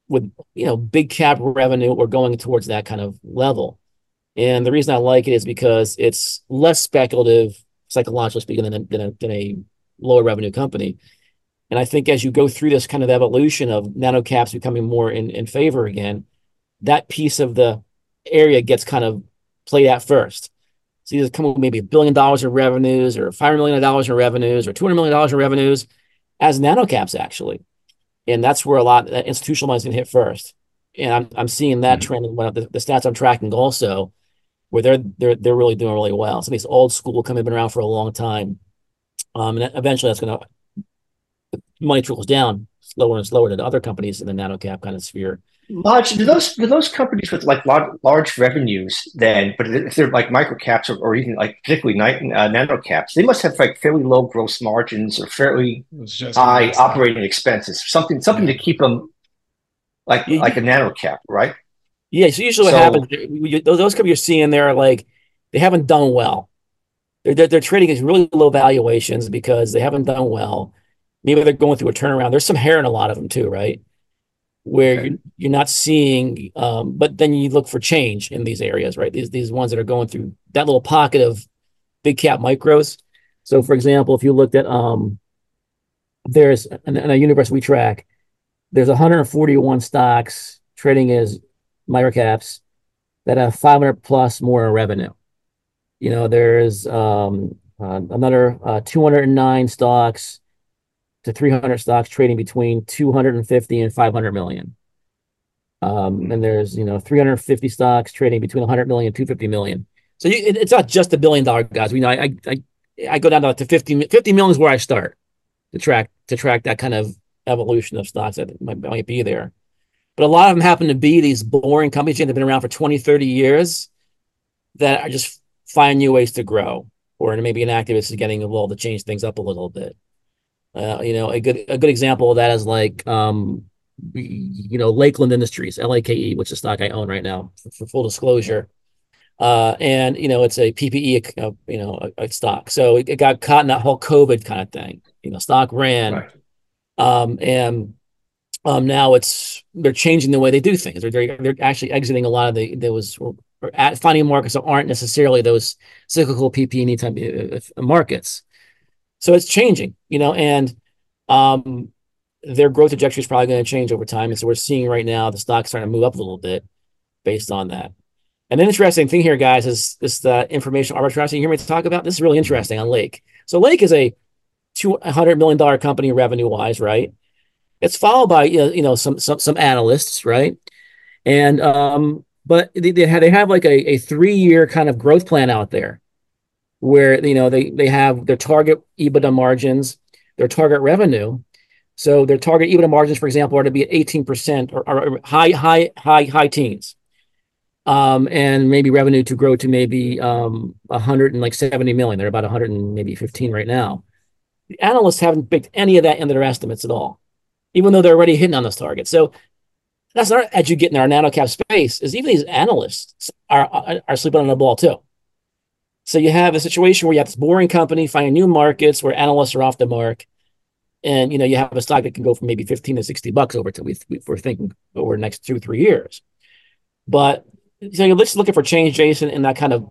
with you know big cap revenue or going towards that kind of level. And the reason I like it is because it's less speculative, psychologically speaking, than a, than a, than a lower revenue company. And I think as you go through this kind of evolution of nanocaps becoming more in, in favor again, that piece of the area gets kind of played out first. So either come with maybe a billion dollars in revenues or $500 million in revenues or $200 million in revenues as nanocaps, actually. And that's where a lot of institutional money is going to hit first. And I'm, I'm seeing that mm-hmm. trend. The, the stats I'm tracking also, where they're they're they're really doing really well. Some of these old school companies have been around for a long time, um, and eventually that's going to money trickles down slower and slower to other companies in the nano cap kind of sphere. Large do those do those companies with like large, large revenues then, but if they're like micro caps or, or even like particularly uh, nano caps, they must have like fairly low gross margins or fairly high operating expenses. Something something to keep them like yeah, like a nano cap, right? Yeah. So usually so, what happens, those those companies you're seeing there, like they haven't done well. They're, they're, they're trading at really low valuations because they haven't done well. Maybe they're going through a turnaround. There's some hair in a lot of them too, right? where okay. you're, you're not seeing um, but then you look for change in these areas right these these ones that are going through that little pocket of big cap micros so for example if you looked at um there's in, in a universe we track there's 141 stocks trading as microcaps that have 500 plus more in revenue you know there's um uh, another uh, 209 stocks to 300 stocks trading between 250 and 500 million. Um, and there's, you know, 350 stocks trading between 100 million and 250 million. So you, it, it's not just a billion dollar guys. We know I, I, I go down to 50, 50 million is where I start to track, to track that kind of evolution of stocks that might, might be there. But a lot of them happen to be these boring companies that have been around for 20, 30 years that are just finding new ways to grow. Or maybe an activist is getting involved to change things up a little bit. Uh, you know, a good a good example of that is like um, you know, Lakeland Industries, L A K E, which is stock I own right now for, for full disclosure. Uh, and you know, it's a PPE, uh, you know, a, a, stock. So it, it, got caught in that whole COVID kind of thing. You know, stock ran, right. um, and um, now it's they're changing the way they do things. They're they're, they're actually exiting a lot of the there was or, at finding markets that aren't necessarily those cyclical PPE type uh, markets. So it's changing, you know, and um, their growth trajectory is probably going to change over time. And so we're seeing right now the stock starting to move up a little bit based on that. And an interesting thing here, guys, is this the information arbitrage you hear me talk about. This is really interesting on Lake. So Lake is a two hundred million dollar company revenue wise, right? It's followed by you know some some some analysts, right? And um, but they, they have they have like a, a three year kind of growth plan out there where you know they they have their target EBITDA margins, their target revenue. So their target EBITDA margins, for example, are to be at 18% or, high, high, high, high teens. Um, and maybe revenue to grow to maybe um, 170 million. They're about 100 and maybe 15 right now. The analysts haven't baked any of that into their estimates at all, even though they're already hitting on those targets. So that's not as you get in our nano cap space. Is even these analysts are are, are sleeping on the ball too. So you have a situation where you have this boring company finding new markets where analysts are off the mark. And you know, you have a stock that can go from maybe 15 to 60 bucks over to we, we're thinking over the next two, three years. But so you're just looking for change, Jason, in that kind of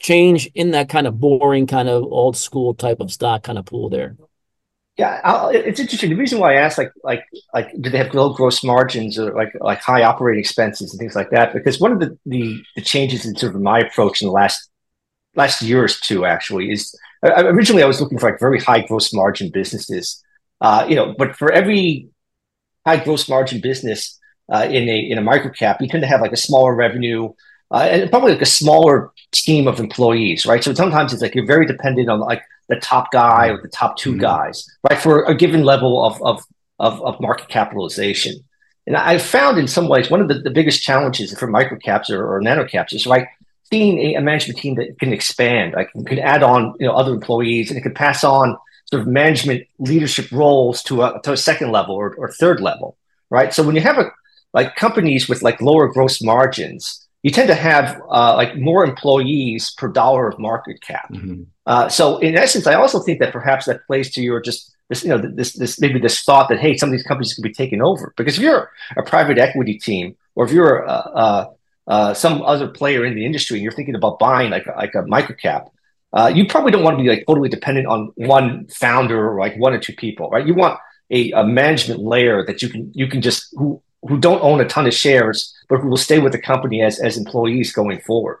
change in that kind of boring, kind of old school type of stock kind of pool there. Yeah, I'll, it's interesting. The reason why I asked, like, like, like, do they have low gross margins or like, like high operating expenses and things like that? Because one of the the, the changes in sort of my approach in the last last year or two actually is uh, originally I was looking for like very high gross margin businesses, uh, you know, but for every high gross margin business uh, in a in a micro cap, you tend to have like a smaller revenue uh, and probably like a smaller team of employees, right? So sometimes it's like you're very dependent on like the top guy or the top 2 mm-hmm. guys, right, for a given level of of of, of market capitalization. And I found in some ways one of the, the biggest challenges for micro caps or, or nano caps is right seeing a, a, management team that can expand, like can add on you know other employees, and it can pass on sort of management leadership roles to a to a second level or, or third level, right? So when you have a like companies with like lower gross margins, you tend to have uh, like more employees per dollar of market cap. Mm-hmm. Uh, so in essence, I also think that perhaps that plays to your just this, you know, this this maybe this thought that hey, some of these companies could be taken over because if you're a private equity team or if you're uh, uh, some other player in the industry and you're thinking about buying like like a microcap, uh, you probably don't want to be like totally dependent on one founder or like one or two people, right? You want a, a management layer that you can you can just who who don't own a ton of shares, but who will stay with the company as as employees going forward.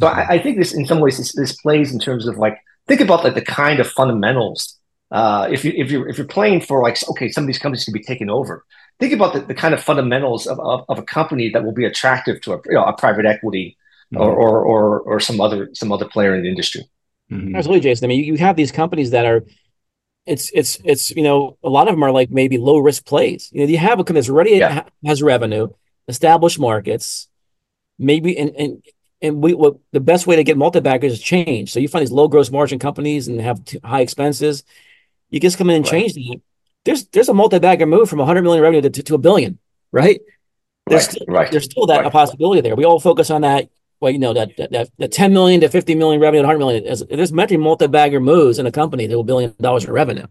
So I, I think this, in some ways, this, this, plays in terms of like think about like the kind of fundamentals. Uh, if you if you if you're playing for like okay, some of these companies can be taken over. Think about the, the kind of fundamentals of, of, of a company that will be attractive to a, you know, a private equity mm-hmm. or, or, or or some other some other player in the industry. Mm-hmm. Absolutely, Jason. I mean, you, you have these companies that are it's it's it's you know a lot of them are like maybe low risk plays. You know, you have a company that's already yeah. has revenue, established markets, maybe and and and we what the best way to get multi-baggers is change. So you find these low gross margin companies and have high expenses. You just come in and right. change that. There's there's a multi-bagger move from 100 million revenue to, to, a billion, right? There's right, still, right. there's still that right. possibility there. We all focus on that well, you know, that, that, that, 10 million to 50 million revenue, 100 million, is, there's many multi-bagger moves in a company to a billion dollars in revenue.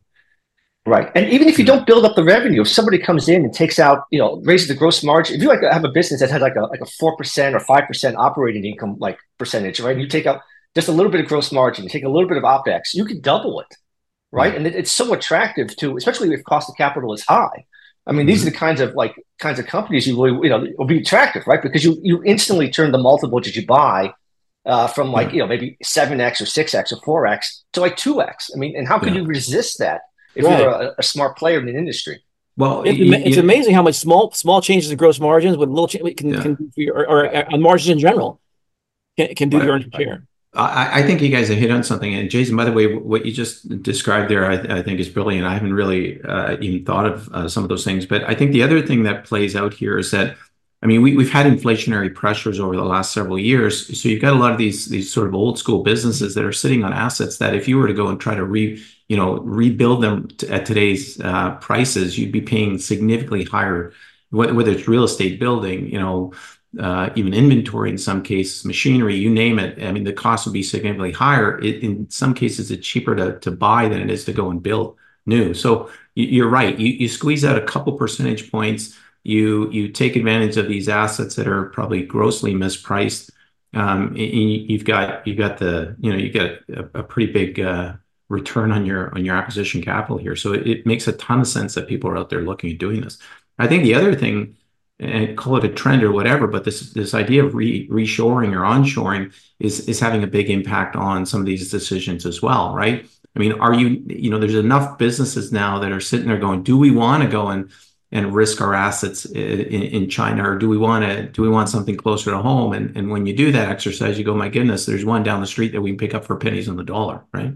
Right. And even if you don't build up the revenue, if somebody comes in and takes out, you know, raises the gross margin, if you like have a business that has like a like a four percent or five percent operating income like percentage, right? And you take out just a little bit of gross margin, take a little bit of OPEX, you can double it. Right. And it, it's so attractive to, especially if cost of capital is high. I mean, these mm-hmm. are the kinds of like kinds of companies you really, you know, will be attractive, right? Because you you instantly turn the multiple that you buy uh, from like yeah. you know maybe seven x or six x or four x to like two x. I mean, and how can yeah. you resist that if right. you're a, a, smart player in an industry? Well, it, you, it's you, amazing how much small small changes in gross margins with little change can, yeah. can do for your, or, or on margins in general can, can do right. your earnings per share. I, I, think you guys have hit on something. And Jason, by the way, what you just described there, I, I think is brilliant. I haven't really uh, even thought of uh, some of those things. But I think the other thing that plays out here is that, I mean, we, we've had inflationary pressures over the last several years. So you've got a lot of these these sort of old school businesses that are sitting on assets that if you were to go and try to re, you know, rebuild them t- at today's uh, prices, you'd be paying significantly higher, whether, whether it's real estate building, you know, uh, even inventory in some cases, machinery, you name it. I mean, the cost would be significantly higher. It, in some cases, it's cheaper to, to buy than it is to go and build new. So you're right. You, you squeeze out a couple percentage points. You you take advantage of these assets that are probably grossly mispriced. Um, you've got you've got the you know you got a, a pretty big uh, return on your on your acquisition capital here. So it, it makes a ton of sense that people are out there looking at doing this. I think the other thing and call it a trend or whatever, but this this idea of re, reshoring or onshoring is is having a big impact on some of these decisions as well, right? I mean, are you you know there's enough businesses now that are sitting there going, do we want to go and and risk our assets in, in China, or do we want to do we want something closer to home? And and when you do that exercise, you go, my goodness, there's one down the street that we can pick up for pennies on the dollar, right?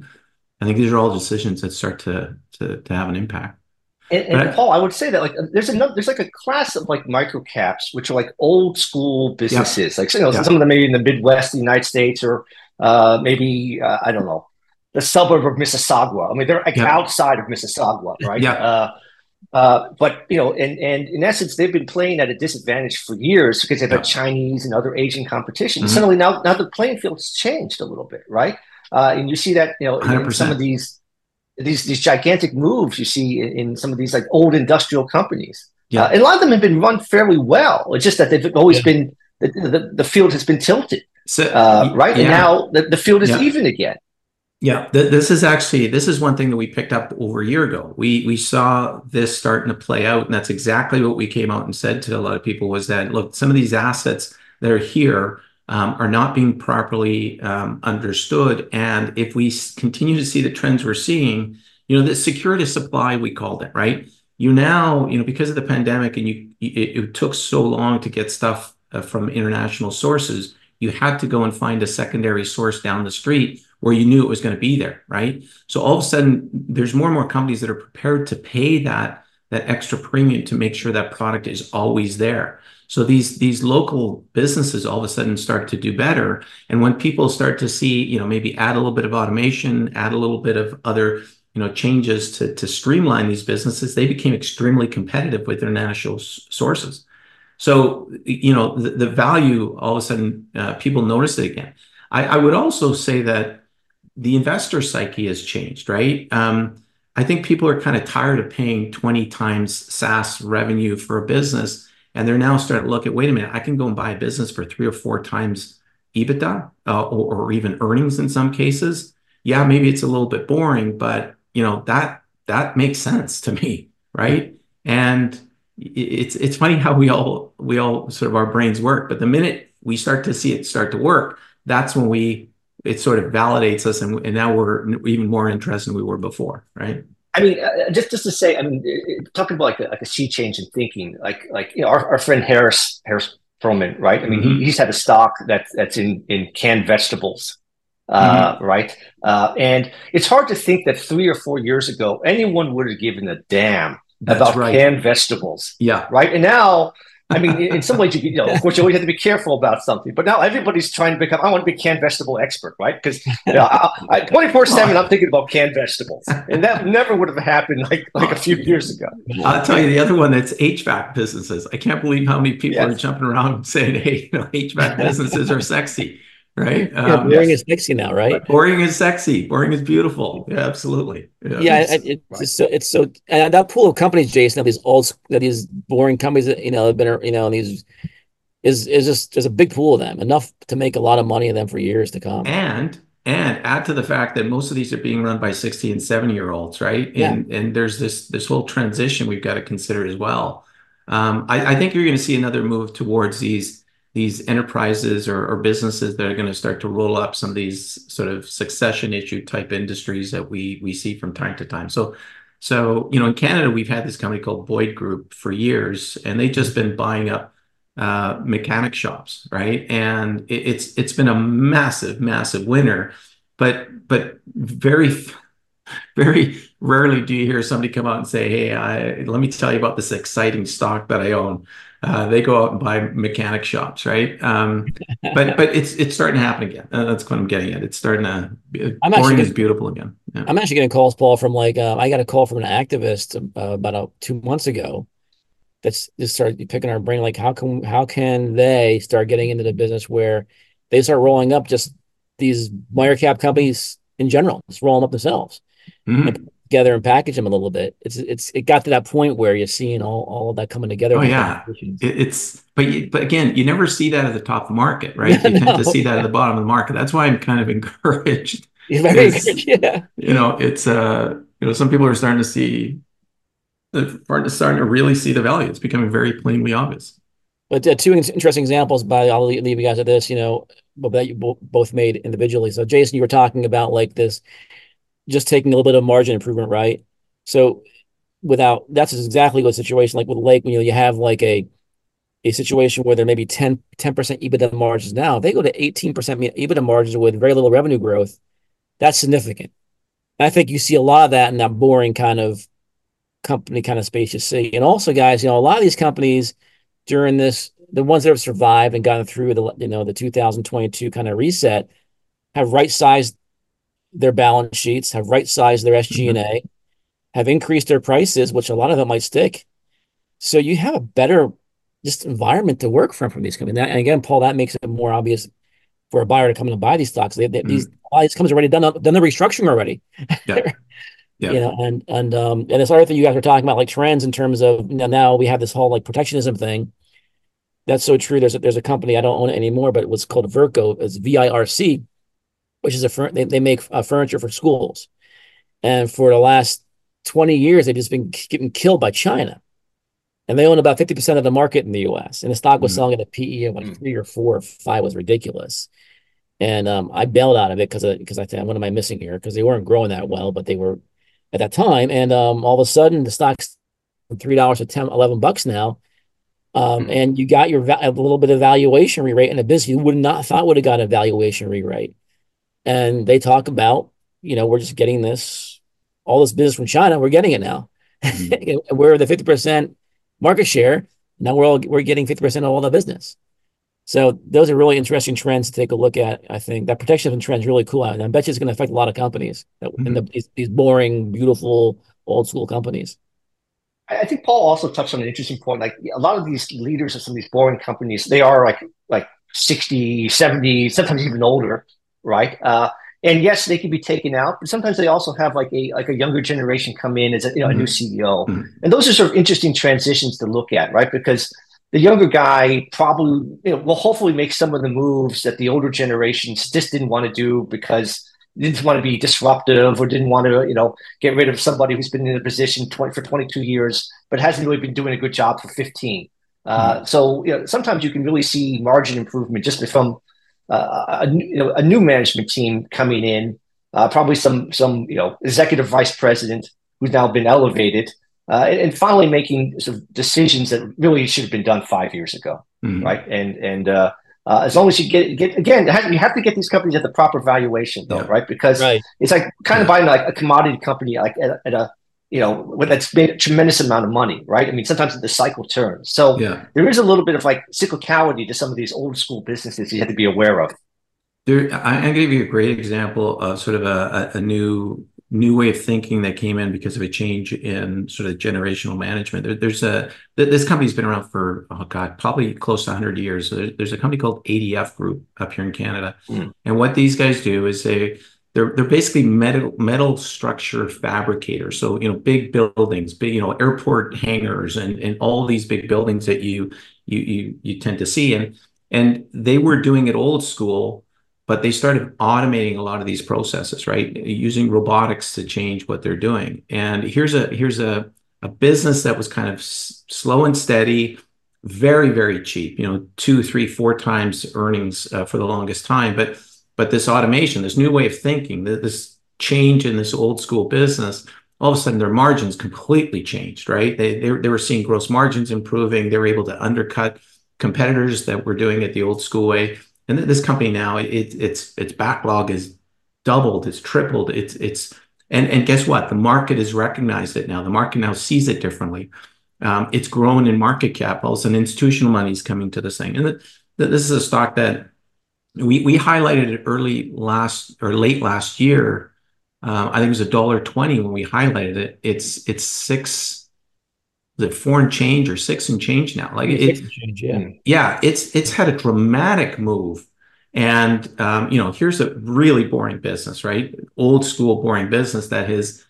I think these are all decisions that start to to to have an impact. And, and Paul, I would say that like there's another there's like a class of like micro caps which are like old school businesses, yeah. like you know, yeah. some of them maybe in the Midwest, the United States, or uh, maybe uh, I don't know, the suburb of Mississauga. I mean, they're like yeah. outside of Mississauga, right? Yeah. Uh, uh, but you know, and and in essence, they've been playing at a disadvantage for years because they've had Chinese and other Asian competition. Mm-hmm. Suddenly, now now the playing field's changed a little bit, right? Uh, and you see that you know in some of these these these gigantic moves you see in, in some of these like old industrial companies. Yeah, uh, and a lot of them have been run fairly well. It's just that they've always yeah. been the, the, the field has been tilted, so, uh, right? Yeah. And now the, the field is yeah. even again. Yeah, th- this is actually this is one thing that we picked up over a year ago. We we saw this starting to play out, and that's exactly what we came out and said to a lot of people was that look, some of these assets that are here are not being properly um, understood. And if we continue to see the trends we're seeing, you know, the security supply, we called it, right? You now, you know, because of the pandemic and you, it, it took so long to get stuff uh, from international sources, you had to go and find a secondary source down the street where you knew it was going to be there, right? So all of a sudden, there's more and more companies that are prepared to pay that that extra premium to make sure that product is always there. So these these local businesses all of a sudden start to do better. And when people start to see, you know, maybe add a little bit of automation, add a little bit of other, you know, changes to to streamline these businesses, they became extremely competitive with their national sources. So, you know, the, the value all of a sudden uh, people notice it again. I, I, would also say that the investor psyche has changed, right? Um, I think people are kind of tired of paying 20 times SaaS revenue for a business. And they're now starting to look at, wait a minute, I can go and buy a business for three or four times EBITDA uh, or, or even earnings in some cases. Yeah, maybe it's a little bit boring, but you know that that makes sense to me, right? And it's it's funny how we all we all sort of our brains work, but the minute we start to see it start to work, that's when we it sort of validates us, and, and now we're even more interested than we were before, right? I mean, uh, just just to say, I mean, talking about like a, like a sea change in thinking, like like you know, our, our friend Harris Harris Froman, right? I mean, mm-hmm. he, he's had a stock that's that's in in canned vegetables, uh, mm-hmm. right? Uh, and it's hard to think that three or four years ago anyone would have given a damn that's about right. canned vegetables. Yeah. Right. And now, I mean, in some ways, you, you know, of course, you always have to be careful about something. But now everybody's trying to become. I want to be canned vegetable expert, right? Because twenty four seven, I'm thinking about canned vegetables, and that never would have happened like like a few oh, years ago. I'll tell you the other one that's HVAC businesses. I can't believe how many people yes. are jumping around saying, "Hey, you know, HVAC businesses are sexy." Right? Yeah, um, boring yes. is sexy now, right? Boring is sexy. Boring is beautiful. Yeah, absolutely. Yeah, yeah it's, it, it's right. so it's so and that pool of companies, Jason, of these old that these boring companies that you know have been you know these is is just there's a big pool of them, enough to make a lot of money of them for years to come. And and add to the fact that most of these are being run by 60 and 70 year olds, right? And yeah. and there's this this whole transition we've got to consider as well. Um, I, I think you're going to see another move towards these these enterprises or, or, businesses that are going to start to roll up some of these sort of succession issue type industries that we we see from time to time. So, so you know, in Canada, we've had this company called Boyd Group for years, and they've just been buying up uh, mechanic shops, right? And it, it's it's been a massive, massive winner, but but very very rarely do you hear somebody come out and say, "Hey, I, let me tell you about this exciting stock that I own." Uh, they go out and buy mechanic shops, right? Um, but but it's it's starting to happen again. Uh, that's what I'm getting at. It's starting to. I'm boring is beautiful again. Yeah. I'm actually getting calls, Paul, from like uh, I got a call from an activist uh, about uh, two months ago. That's just started picking our brain. Like, how can how can they start getting into the business where they start rolling up just these minor cap companies in general, just rolling up themselves. Mm-hmm together and package them a little bit. It's it's it got to that point where you're seeing all, all of that coming together. Oh yeah, it's but you, but again, you never see that at the top of the market, right? You no. tend to see that at the bottom of the market. That's why I'm kind of encouraged. very encouraged, yeah. You know, it's uh, you know, some people are starting to see, starting to really see the value. It's becoming very plainly obvious. But uh, two interesting examples by I'll leave you guys at this. You know, that you both made individually. So Jason, you were talking about like this just taking a little bit of margin improvement, right? So without that's exactly what situation like with Lake when you know you have like a a situation where there may be 10 percent EBITDA margins now. They go to 18% EBITDA margins with very little revenue growth, that's significant. I think you see a lot of that in that boring kind of company kind of space you see. And also, guys, you know, a lot of these companies during this, the ones that have survived and gotten through the you know the 2022 kind of reset, have right sized their balance sheets, have right sized their SG&A, mm-hmm. have increased their prices, which a lot of them might stick. So you have a better just environment to work from from these companies. And again, Paul, that makes it more obvious for a buyer to come in and buy these stocks. They, they, mm-hmm. These all these companies already done done the restructuring already. Yeah. yeah. you know, and and um and this other thing you guys were talking about, like trends in terms of you know, now we have this whole like protectionism thing. That's so true. There's a, there's a company I don't own it anymore, but it was called Virco. It's V I R C which is a they, they make uh, furniture for schools. And for the last 20 years, they've just been getting killed by China. And they own about 50% of the market in the US. And the stock was mm selling at a PE of like mm three or four or five was ridiculous. And um, I bailed out of it because because I thought, what am I missing here? Because they weren't growing that well, but they were at that time. And um, all of a sudden, the stock's three dollars to 10, 11 bucks now. Um, mm And you got your va- a little bit of valuation re-rate in a business you would not thought would have got a valuation re-rate and they talk about, you know, we're just getting this, all this business from China. We're getting it now. Mm-hmm. we're the 50% market share. Now we're all, we're getting 50% of all the business. So those are really interesting trends to take a look at. I think that protection trend is really cool. And I bet you it's going to affect a lot of companies that, mm-hmm. in the, these, these boring, beautiful, old school companies. I think Paul also touched on an interesting point. Like a lot of these leaders of some of these boring companies, they are like like 60, 70, sometimes even older, right? Uh, and yes, they can be taken out, but sometimes they also have like a like a younger generation come in as a, you know, a new mm-hmm. CEO, mm-hmm. and those are sort of interesting transitions to look at, right? Because the younger guy probably you know, will hopefully make some of the moves that the older generations just didn't want to do because didn't want to be disruptive or didn't want to, you know, get rid of somebody who's been in a position 20, for 22 years, but hasn't really been doing a good job for 15. Uh, mm-hmm. So, you know, sometimes you can really see margin improvement just from uh, a, you know, a new management team coming in, uh, probably some, some, you know, executive vice president who's now been elevated, uh, and, and, finally making sort of decisions that really should have been done five years ago. Mm-hmm. Right. And, and, uh, uh, as long as you get get again, you have to get these companies at the proper valuation, though, yeah. right? Because right. it's like kind of buying like a commodity company, like at, at a you know that's made a tremendous amount of money, right? I mean, sometimes the cycle turns, so yeah. there is a little bit of like cyclicality to some of these old school businesses you have to be aware of. There, I, I give you a great example of sort of a, a, new new way of thinking that came in because of a change in sort of generational management. There, there's a this company's been around for oh god, probably close to 100 years. There, there's a company called ADF Group up here in Canada, mm. and what these guys do is they they're they're basically metal metal structure fabricators. So you know, big buildings, big you know, airport hangars, and and all these big buildings that you you you you tend to see, and and they were doing it old school but they started automating a lot of these processes right? Using robotics to change what they're doing. And here's a here's a, a business that was kind of s- slow and steady very very cheap you know two three four times earnings uh, for the longest time. But but this automation this new way of thinking this change in this old school business all of a sudden their margins completely changed right they, they, they were seeing gross margins improving they were able to undercut competitors that were doing it the old school way and this company now, it, its its backlog is doubled, it's tripled, it's it's and and guess what? The market has recognized it now. The market now sees it differently. Um, it's grown in market cap. And institutional money is coming to this thing. And the, the, this is a stock that we we highlighted it early last or late last year. Um, I think it was a dollar twenty when we highlighted it. It's it's six the foreign change or six and change now. Like it, change, yeah, yeah, it's it's had a dramatic move. And um, you know, here's a really boring business, right? Old school boring business that has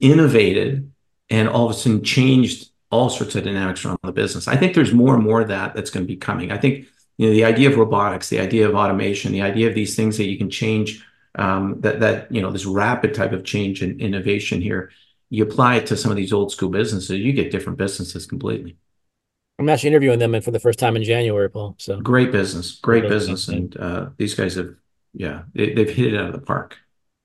innovated and all of a sudden changed all sorts of dynamics around the business. I think there's more and more of that that's going to be coming. I think you know the idea of robotics, the idea of automation, the idea of these things that you can change um, that that you know this rapid type of change and innovation here you apply it to some of these old school businesses, you get different businesses completely. I'm actually interviewing them for the first time in January, Paul. So great business, great business, and uh, these guys have, yeah, they, have hit it out of the park.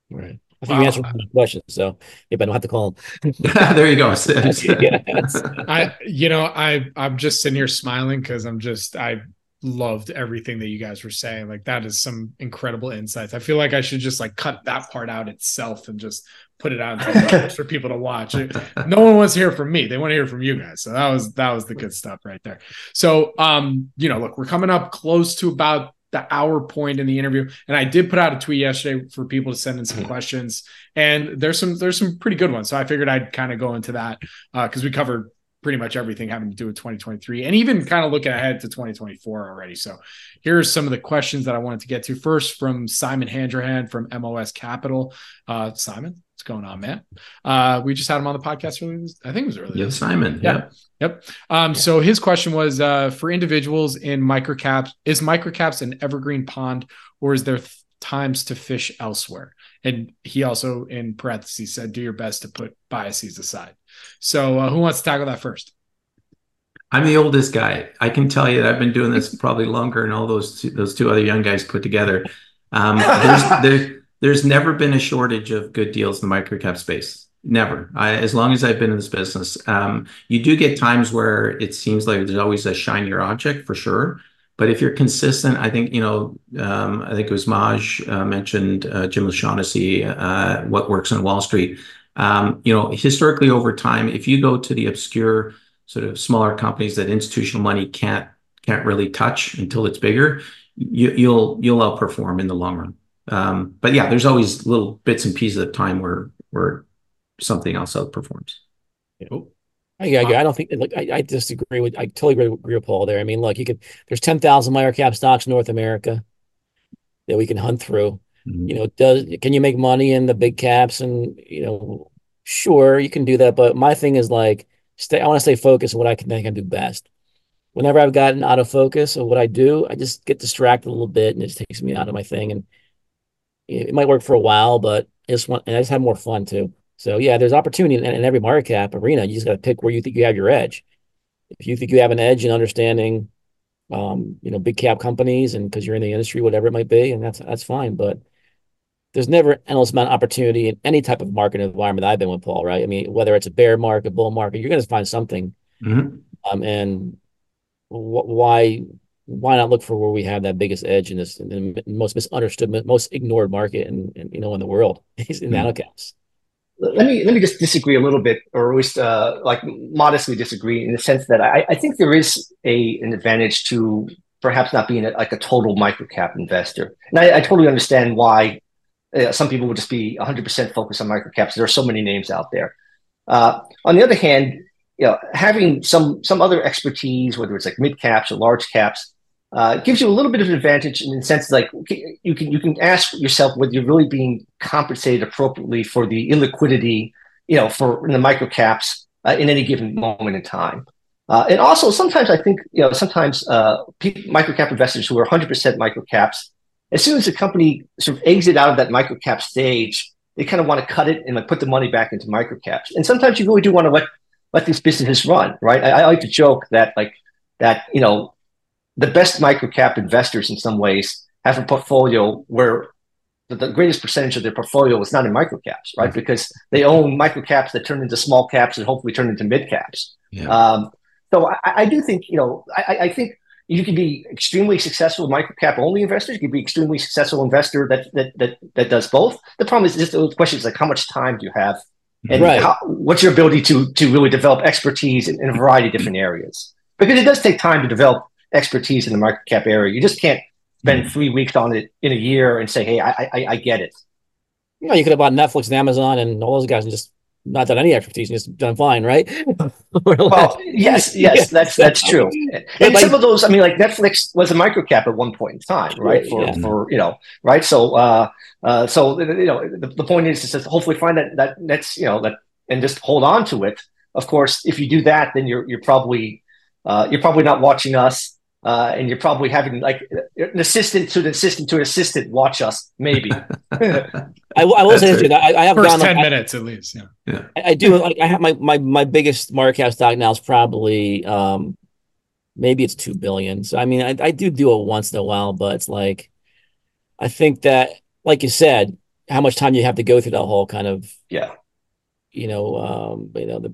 Right. I think wow. you answered my question, so maybe I don't have to call them. there you go. I, you know, I, I'm just sitting here smiling because I'm just, I loved everything that you guys were saying. Like that is some incredible insights. I feel like I should just like cut that part out itself and just put it out for people to watch. No one wants to hear from me. They want to hear from you guys. So that was that was the good stuff right there. So um, you know, look, we're coming up close to about the hour point in the interview and i did put out a tweet yesterday for people to send in some mm-hmm. questions and there's some there's some pretty good ones so i figured i'd kind of go into that uh because uh, we covered pretty much everything having to do with 2023 and even kind of looking ahead to 2024 already. So here's some of the questions that I wanted to get to. First from Simon Handrahan from MOS Capital. Uh, Simon, what's going on, man? Uh, we just had him on the podcast earlier. I think it was earlier. Yeah, Simon. Yeah. Yep. yep. Um, so his question was uh, for individuals in microcaps, is microcaps an evergreen pond or is there th- times to fish elsewhere? And he also, in parentheses, said, do your best to put biases aside. So, uh, who wants to tackle that first? I'm the oldest guy. I can tell you that I've been doing this probably longer than all those two, those two other young guys put together. Um, there's, there, there's never been a shortage of good deals in the microcap space. Never. I, as long as I've been in this business, um, you do get times where it seems like there's always a shinier object for sure. But if you're consistent, I think you know. Um, I think it was Maj uh, mentioned uh, Jim O'Shaughnessy, uh, what works on Wall Street. Um, you know, historically over time, if you go to the obscure sort of smaller companies that institutional money can't can't really touch until it's bigger, you, you'll you'll outperform in the long run. Um, but yeah, there's always little bits and pieces of time where where something else outperforms. Yeah. Yeah, I, I don't think. Look, I, I disagree with. I totally agree, agree with Paul there. I mean, look, you could. There's ten thousand microcap stocks in North America that we can hunt through. Mm-hmm. You know, does can you make money in the big caps? And you know, sure, you can do that. But my thing is like, stay. I want to stay focused on what I can think I can do best. Whenever I've gotten out of focus of what I do, I just get distracted a little bit, and it takes me out of my thing. And it might work for a while, but I just want, and I just have more fun too. So yeah, there's opportunity in, in every market cap arena. You just got to pick where you think you have your edge. If you think you have an edge in understanding, um, you know, big cap companies, and because you're in the industry, whatever it might be, and that's that's fine. But there's never an endless amount of opportunity in any type of market environment I've been with, Paul. Right? I mean, whether it's a bear market, bull market, you're going to find something. Mm-hmm. Um, and wh- why why not look for where we have that biggest edge in this in the most misunderstood, most ignored market, and you know, in the world is in mm-hmm. nanocaps. Let me let me just disagree a little bit, or at least uh, like modestly disagree, in the sense that I, I think there is a an advantage to perhaps not being a, like a total microcap investor, and I, I totally understand why uh, some people would just be 100% focused on microcaps. There are so many names out there. Uh, on the other hand, you know, having some some other expertise, whether it's like mid caps or large caps, uh, gives you a little bit of an advantage in the sense like you can you can ask yourself whether you're really being compensated appropriately for the illiquidity, you know, for in the micro caps uh, in any given moment in time. Uh, and also, sometimes I think you know sometimes uh, micro cap investors who are 100% micro caps, as soon as the company sort of exit out of that micro cap stage, they kind of want to cut it and like put the money back into micro caps. And sometimes you really do want to let let these businesses run, right? I, I like to joke that like that you know the best microcap investors in some ways have a portfolio where the, greatest percentage of their portfolio is not in microcaps, right? Mm-hmm. Because they own microcaps that turn into small caps and hopefully turn into mid caps. Yeah. Um, so I, I, do think, you know, I, I, think you can be extremely successful microcap only investors. You can be extremely successful investor that that that that does both. The problem is just the question is like how much time do you have, and right. how, what's your ability to to really develop expertise in, in a variety of different areas? Because it does take time to develop expertise in the market cap area. You just can't spend hmm. three weeks on it in a year and say, "Hey, I I, I get it." You know, you could have bought Netflix and Amazon and all those guys and just not done any expertise and just done fine, right? well, yes, yes, that's that's true. And some of those, I mean, like Netflix was a microcap at one point in time, right? For yeah. for you know, right? So, uh, uh, so you know, the, the point is to hopefully find that that that's you know that and just hold on to it. Of course, if you do that, then you're you're probably uh, you're probably not watching us uh, and you're probably having like an assistant to an assistant to an assistant watch us, maybe. I, I will say this: I, I have first ten like, minutes at least. Yeah, yeah. I, I do. Like, I have my my my biggest market cap stock now is probably um, maybe it's two billion. So I mean, I, I do do it once in a while, but it's like I think that, like you said, how much time you have to go through that whole kind of yeah, you know, um, you know the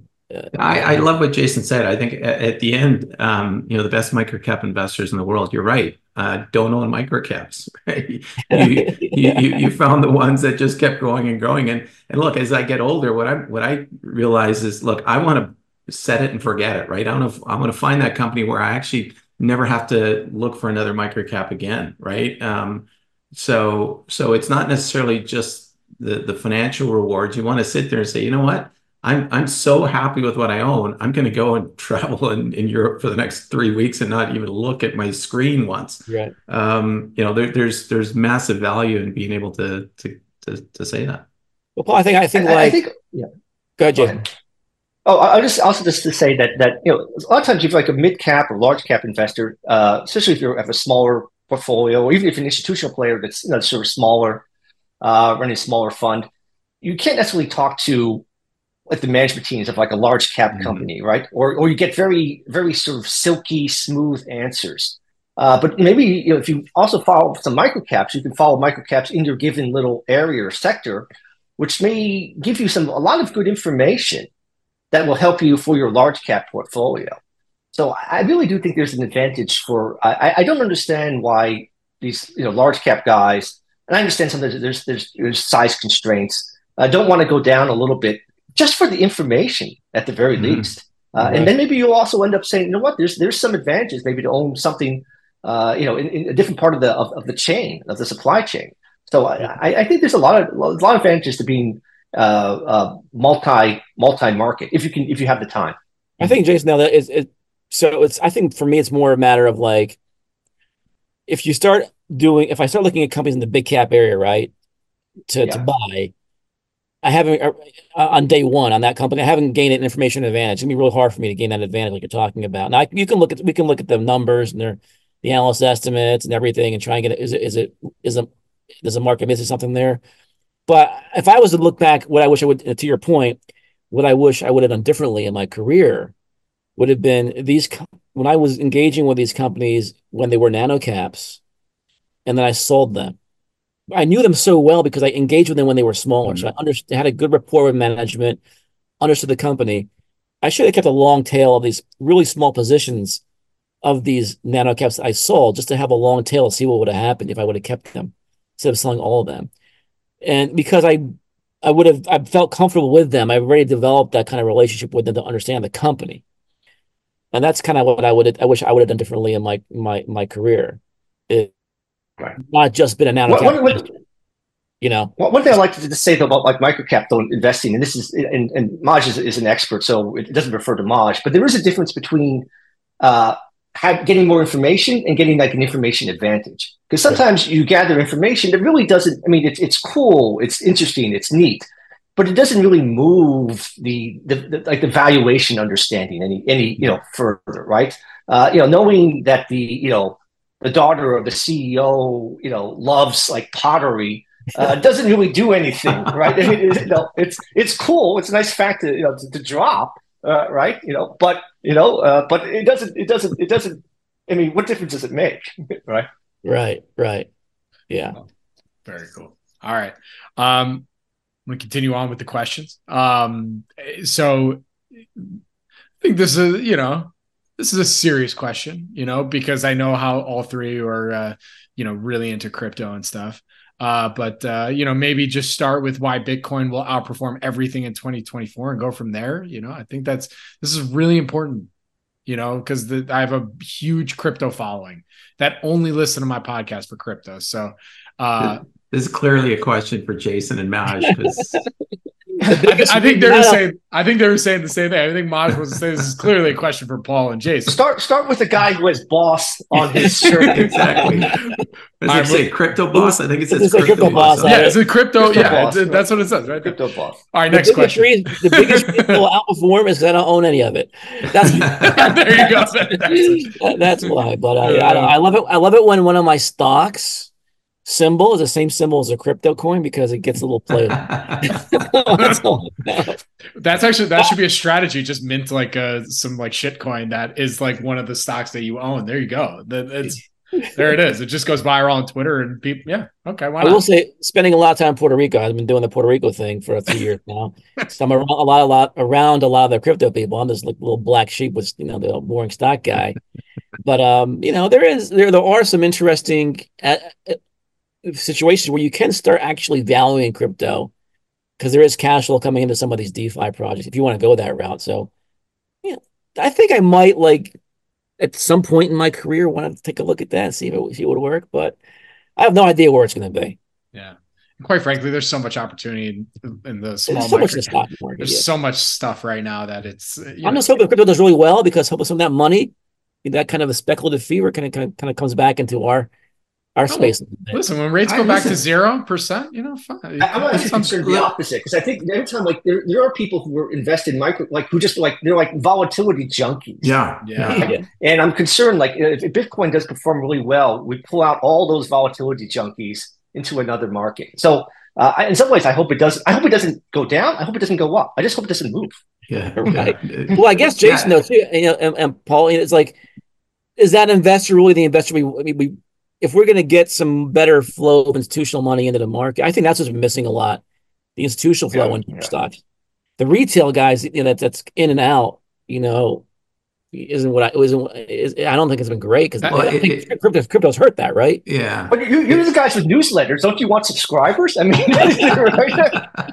I, I, love what Jason said. I think at, the end, um, you know, the best microcap investors in the world. You're right. Uh, don't own microcaps. Right? you, you, you, you, found the ones that just kept growing and growing. And and look, as I get older, what I what I realize is, look, I want to set it and forget it. Right? I want to I want to find that company where I actually never have to look for another microcap again. Right? Um, so so it's not necessarily just the the financial rewards. You want to sit there and say, you know what? I'm I'm so happy with what I own. I'm going to go and travel in, in Europe for the next three weeks and not even look at my screen once. Right. Um, you know, there, there's there's massive value in being able to to to, to say that. Well, Paul, I think I think I, like I think yeah. Go ahead, Jason. Oh, I'll just also just to say that that you know a lot of times if you're like a mid cap or large cap investor, uh, especially if you have a smaller portfolio, or even if you're an institutional player that's you know sort of smaller, uh, running a smaller fund, you can't necessarily talk to like the management teams of like a large cap mm-hmm. company, right? Or or you get very very sort of silky smooth answers. Uh, but maybe you know if you also follow some microcaps, you can follow microcaps in your given little area or sector, which may give you some a lot of good information that will help you for your large cap portfolio. So I really do think there's an advantage for. I, I don't understand why these you know large cap guys, and I understand sometimes there's there's, there's size constraints. I don't want to go down a little bit just for the information at the very mm-hmm. least. Uh, right. And then maybe you'll also end up saying, you know what, there's there's some advantages maybe to own something, uh, you know, in, in, a different part of the of, of, the chain of the supply chain. So I, I, think there's a lot of a lot of advantages to being uh, uh, multi multi market if you can if you have the time. I think Jason, now that is it. So it's. I think for me, it's more a matter of like, if you start doing, if I start looking at companies in the big cap area, right, to Yeah. to buy, I haven't uh, on day one on that company. I haven't gained an information advantage. It's gonna be really hard for me to gain that advantage, like you're talking about. Now I- you can look at we can look at the numbers and their the analyst estimates and everything, and try and get it. Is it is it is a does the market missing something there? But if I was to look back, what I wish I would, to your point, what I wish I would have done differently in my career would have been these when I was engaging with these companies when they were nano caps, and then I sold them. I knew them so well because I engaged with them when they were smaller, so mm-hmm. I understood had a good rapport with management, understood the company. I should have kept a long tail of these really small positions of these nano caps I sold just to have a long tail to see what would have happened if I would have kept them instead of selling all of them. And because I I would have I felt comfortable with them. I've already developed that kind of relationship with them to understand the company. And that's kind of what I would I wish I would have done differently in my my my career. It Right. not just been an cap, what, what, you know. One thing I like to, to say though about like microcap though investing, and this is and, and Maj is, is an expert, so it doesn't refer to Maj, but there is a difference between uh, getting more information and getting like an information advantage. Because sometimes you gather information that really doesn't. I mean, it's it's cool, it's interesting, it's neat, but it doesn't really move the, the, the like the valuation understanding any any you know further, right? Uh, you know, knowing that the you know the daughter of the CEO, you know, loves like pottery uh, doesn't really do anything, right? I mean, it, you know, it's it's cool. It's a nice fact to you know to, to drop, uh, right? You know, but you know, uh, but it doesn't. It doesn't. It doesn't. I mean, what difference does it make, right? Right, right. Yeah. Very cool. All right. Um, I'm going to continue on with the questions. Um, so I think this is, you know, this is a serious question, you know, because I know how all three are, uh, you know, really into crypto and stuff. Uh, but uh, you know, maybe just start with why Bitcoin will outperform everything in 2024 and go from there. You know, I think that's this is really important. You know, because I have a huge crypto following that only listen to my podcast for crypto. So, uh, This is clearly a question for Jason and Maj because I, I think they were saying. I think they were saying the same thing. I think Maj was saying this is clearly a question for Paul and Jason. Start start with the guy who has boss on his shirt. exactly. Does All it right, say crypto boss? I think it says It says crypto, crypto boss. boss. on Yeah, it. it's a crypto. Crypto yeah, boss. it's- that's what it says, right? Crypto boss. All right, next biggest question. reason- the biggest reason will outperform is 'cause I don't own any of it. That's there you go. That's- that's why. But uh, I, I love it. I love it when one of my stocks symbol is the same symbol as a crypto coin because it gets a little played. That's. That's actually that should be a strategy. Just mint like uh some like shit coin that is like one of the stocks that you own. There you go. That it's there it is. It just goes viral on Twitter and people. Yeah. Okay. Why I will say, spending a lot of time in Puerto Rico. I've been doing the Puerto Rico thing for a few years now. So I'm around a lot, a lot around a lot of the crypto people. I'm this like little black sheep with you know the boring stock guy. But um, you know, there is there there are some interesting uh, situations where you can start actually valuing crypto because there is cash flow coming into some of these DeFi projects if you want to go that route. So, yeah, I think I might like at some point in my career want to take a look at that and see if it see it would work. But I have no idea where it's going to be. Yeah. And quite frankly, there's so much opportunity in, in the small There's so much the stock market. There's yeah. so much stuff right now that it's. uh, I'm know, just hoping crypto does really well because hoping some of that money, that kind of a speculative fever, kind of kind of, kind of comes back into our our space. Listen, when rates I- go back to zero percent, you know, fine. I- I'm That actually sounds- concerned the opposite because I think every time like there, there are people who are invested in micro like who just like they're like volatility junkies. Yeah. Yeah. Yeah. And I'm concerned, like, if if Bitcoin does perform really well, we pull out all those volatility junkies into another market. So, uh, I- in some ways, I hope it doesn't. I hope it doesn't go down. I hope it doesn't go up. I just hope it doesn't move. Yeah. Right. yeah. Well, I guess Jason Yeah. though too, and, and, and Paul, it's like, is that investor really the investor we? I we if we're going to get some better flow of institutional money into the market, I think that's what's missing a lot. The institutional flow Yeah, into yeah. stocks. The retail guys, you know, that, that's in and out, you know, isn't what I it isn't. Is, I don't think it's been great because That- uh, I it- think crypto, crypto's hurt that, right? Yeah. But you, you're the guys with newsletters. Don't you want subscribers? I mean.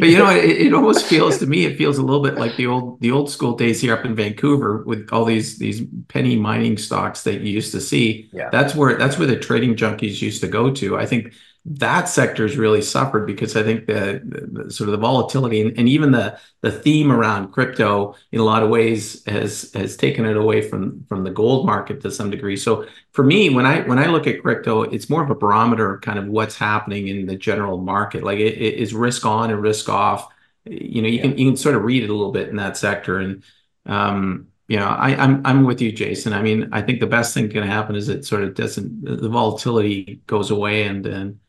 But you know, it, it almost feels to me, it feels a little bit like the old the old school days here up in Vancouver with all these these penny mining stocks that you used to see. Yeah. That's where that's where the trading junkies used to go to. I think that sector has really suffered because I think the, the sort of the volatility and, and, even the the theme around crypto in a lot of ways has has taken it away from from the gold market to some degree. So for me, when I when I look at crypto, it's more of a barometer of kind of what's happening in the general market. Like it, it is risk on and risk off. You know, you yeah. can you can sort of read it a little bit in that sector and. Um, you know, I, I'm, I'm with you, Jason. I mean, I think the best thing can happen is it sort of doesn't the volatility goes away and and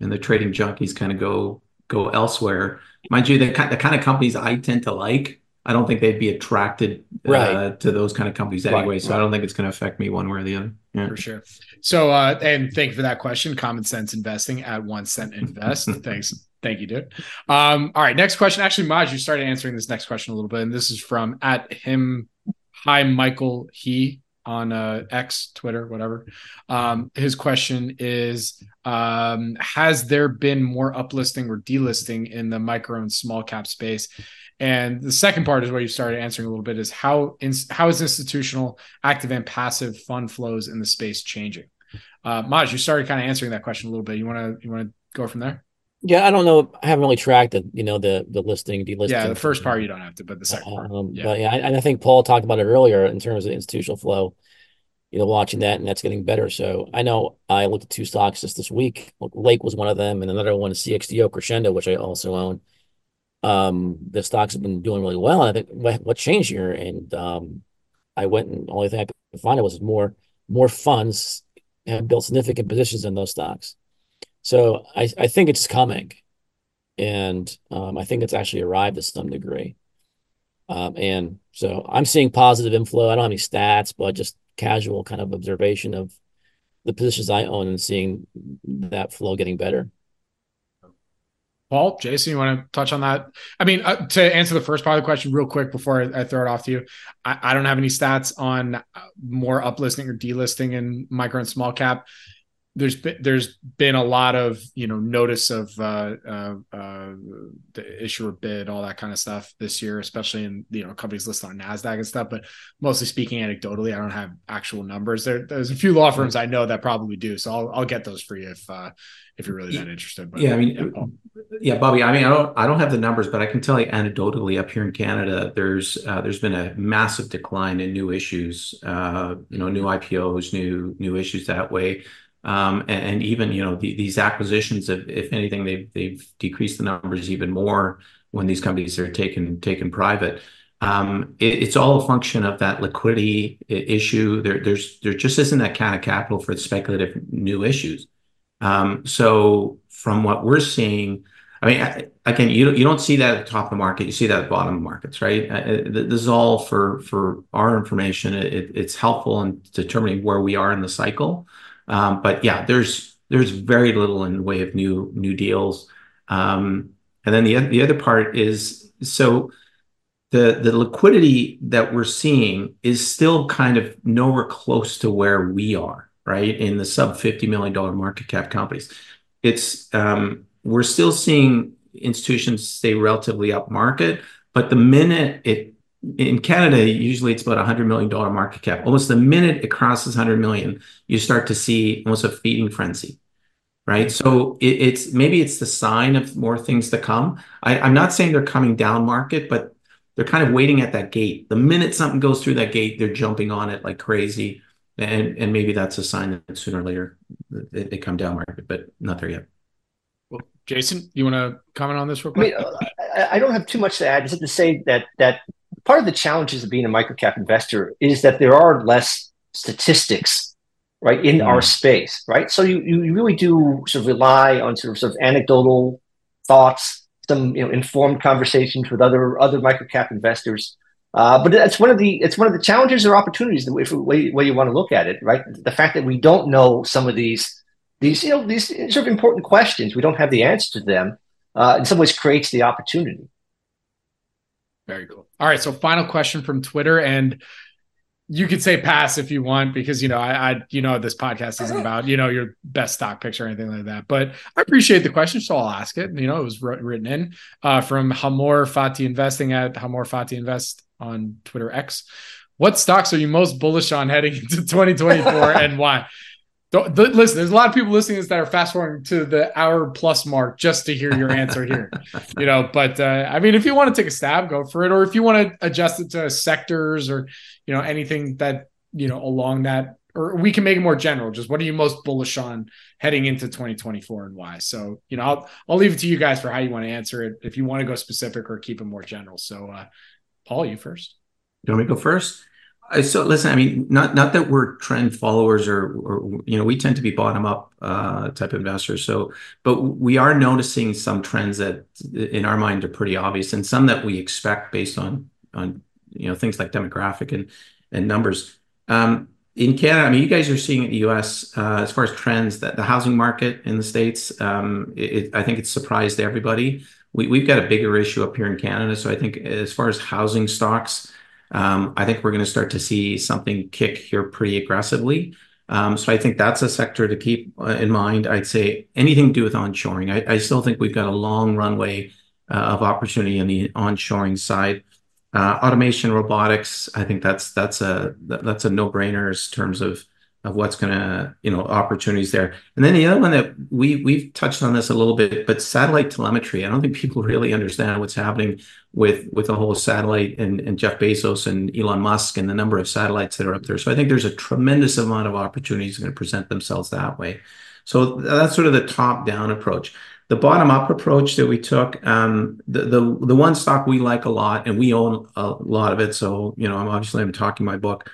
and the trading junkies kind of go go elsewhere. Mind you, the kind the kind of companies I tend to like, I don't think they'd be attracted uh, to those kind of companies anyway. Right, so right. I don't think it's going to affect me one way or the other. Yeah. For sure. So, uh, and thank you for that question. Common sense investing at one cent invest. Thanks. Thank you, dude. Um, all right. Next question. Actually, Maj, you started answering this next question a little bit, and this is from at him hi Michael he on uh, X, Twitter, whatever. Um, his question is um, Has there been more uplisting or delisting in the micro and small cap space? And the second part is what you started answering a little bit is how in, how is institutional active and passive fund flows in the space changing? Uh, Maj, you started kind of answering that question a little bit. You want to you want to go from there? Yeah, I don't know. I haven't really tracked the you know the the listing, delisting. Yeah, the first part you don't have to, but the second part. Um, yeah. But yeah, and I think Paul talked about it earlier in terms of institutional flow. You know, watching that and that's getting better. So I know I looked at two stocks just this week. Lake was one of them, and another one is CXDO Crexendo, which I also own. Um, the stocks have been doing really well. I think what, what changed here, and um, I went and the only thing I could find it was more more funds have built significant positions in those stocks. So I, I think it's coming. And um, I think it's actually arrived to some degree. Um, and so I'm seeing positive inflow. I don't have any stats, but just casual kind of observation of the positions I own and seeing that flow getting better. Paul, Jason, you want to touch on that? I mean, uh, to answer the first part of the question real quick before I, I throw it off to you, I, I, don't have any stats on uh, more uplisting or delisting in micro and small cap there's been there's been a lot of you know notice of uh, uh, uh, the issuer bid, all that kind of stuff this year, especially in you know companies listed on Nasdaq and stuff. But mostly speaking, anecdotally, I don't have actual numbers. There, there's a few law firms I know that probably do, so I'll I'll get those for you if uh, if you're really that interested. But, yeah, I mean, yeah, yeah, Bobby. I mean, I don't I don't have the numbers, but I can tell you anecdotally up here in Canada, there's uh, there's been a massive decline in new issues, uh, you know, new IPOs, new new issues that way. Um, and even, you know, these acquisitions, if anything, they've they've decreased the numbers even more when these companies are taken taken private. Um, it's all a function of that liquidity issue. There just isn't that kind of capital for the speculative new issues. Um, so from what we're seeing, I mean, again, you you don't see that at the top of the market. You see that at the bottom of markets, right? This is all for our information. It's helpful in determining where we are in the cycle. Um, but yeah, there's there's very little in the way of new new deals. Um, and then the other part is, so the the liquidity that we're seeing is still kind of nowhere close to where we are, right? In the sub-$50 million market cap companies. It's um, we're still seeing institutions stay relatively upmarket, but the minute it in Canada, usually it's about a hundred million dollar market cap. Almost the minute it crosses hundred million, you start to see almost a feeding frenzy, right? So it, it's maybe it's the sign of more things to come. I, I'm not saying they're coming down market, but they're kind of waiting at that gate. The minute something goes through that gate, they're jumping on it like crazy, and and maybe that's a sign that sooner or later they, they come down market, but not there yet. Well, Jason, you want to comment on this real quick? I, mean, I don't have too much to add. Is it to say that that part of the challenges of being a microcap investor is that there are less statistics right in mm. our space right? So you, you really do sort of rely on sort of, sort of anecdotal thoughts some you know informed conversations with other other microcap investors. Uh, but that's one of the it's one of the challenges or opportunities the way, way, way you want to look at it right? The fact that we don't know some of these these you know these sort of important questions we don't have the answer to them uh, in some ways creates the opportunity very cool. All right. So final question from Twitter. And you could say pass if you want, because you know, I, I you know, this podcast isn't about, you know, your best stock picks or anything like that. But I appreciate the question, so I'll ask it. You know, it was written in uh, from Amor Fati Investing at Amor Fati Invest on Twitter X. What stocks are you most bullish on heading into 2024 and why? Don't, th- listen, there's a lot of people listening that are fast forwarding to the hour plus mark just to hear your answer here. you know, but uh, I mean, if you want to take a stab, go for it. Or if you want to adjust it to sectors or you know anything that you know along that, or we can make it more general. Just what are you most bullish on heading into 2024 and why? So you know, I'll I'll leave it to you guys for how you want to answer it. If you want to go specific or keep it more general. So, uh, Paul, you first. You want me to go first? So listen, I mean, not not that we're trend followers or or you know, we tend to be bottom up uh, type investors. So, but we are noticing some trends that in our mind are pretty obvious, and some that we expect based on on you know things like demographic and and numbers. Um, in Canada, I mean, you guys are seeing in the U.S. Uh, as far as trends that the housing market in the states, um, it, I think it's surprised everybody. We, we've got a bigger issue up here in Canada, so I think as far as housing stocks. Um, I think we're going to start to see something kick here pretty aggressively. Um, so I think that's a sector to keep uh, in mind. I'd say anything to do with onshoring. I still think we've got a long runway uh, of opportunity on the onshoring side. Uh, automation, robotics, I think that's a no-brainer in terms of of what's gonna, you know, opportunities there. And then the other one that we we've touched on this a little bit, but satellite telemetry. I don't think people really understand what's happening with with the whole satellite and and Jeff Bezos and Elon Musk and the number of satellites that are up there. So I think there's a tremendous amount of opportunities going to present themselves that way. So that's sort of the top-down approach. The bottom-up approach that we took, um, the the the one stock we like a lot, and we own a lot of it, so, you know, I'm obviously I'm talking my book,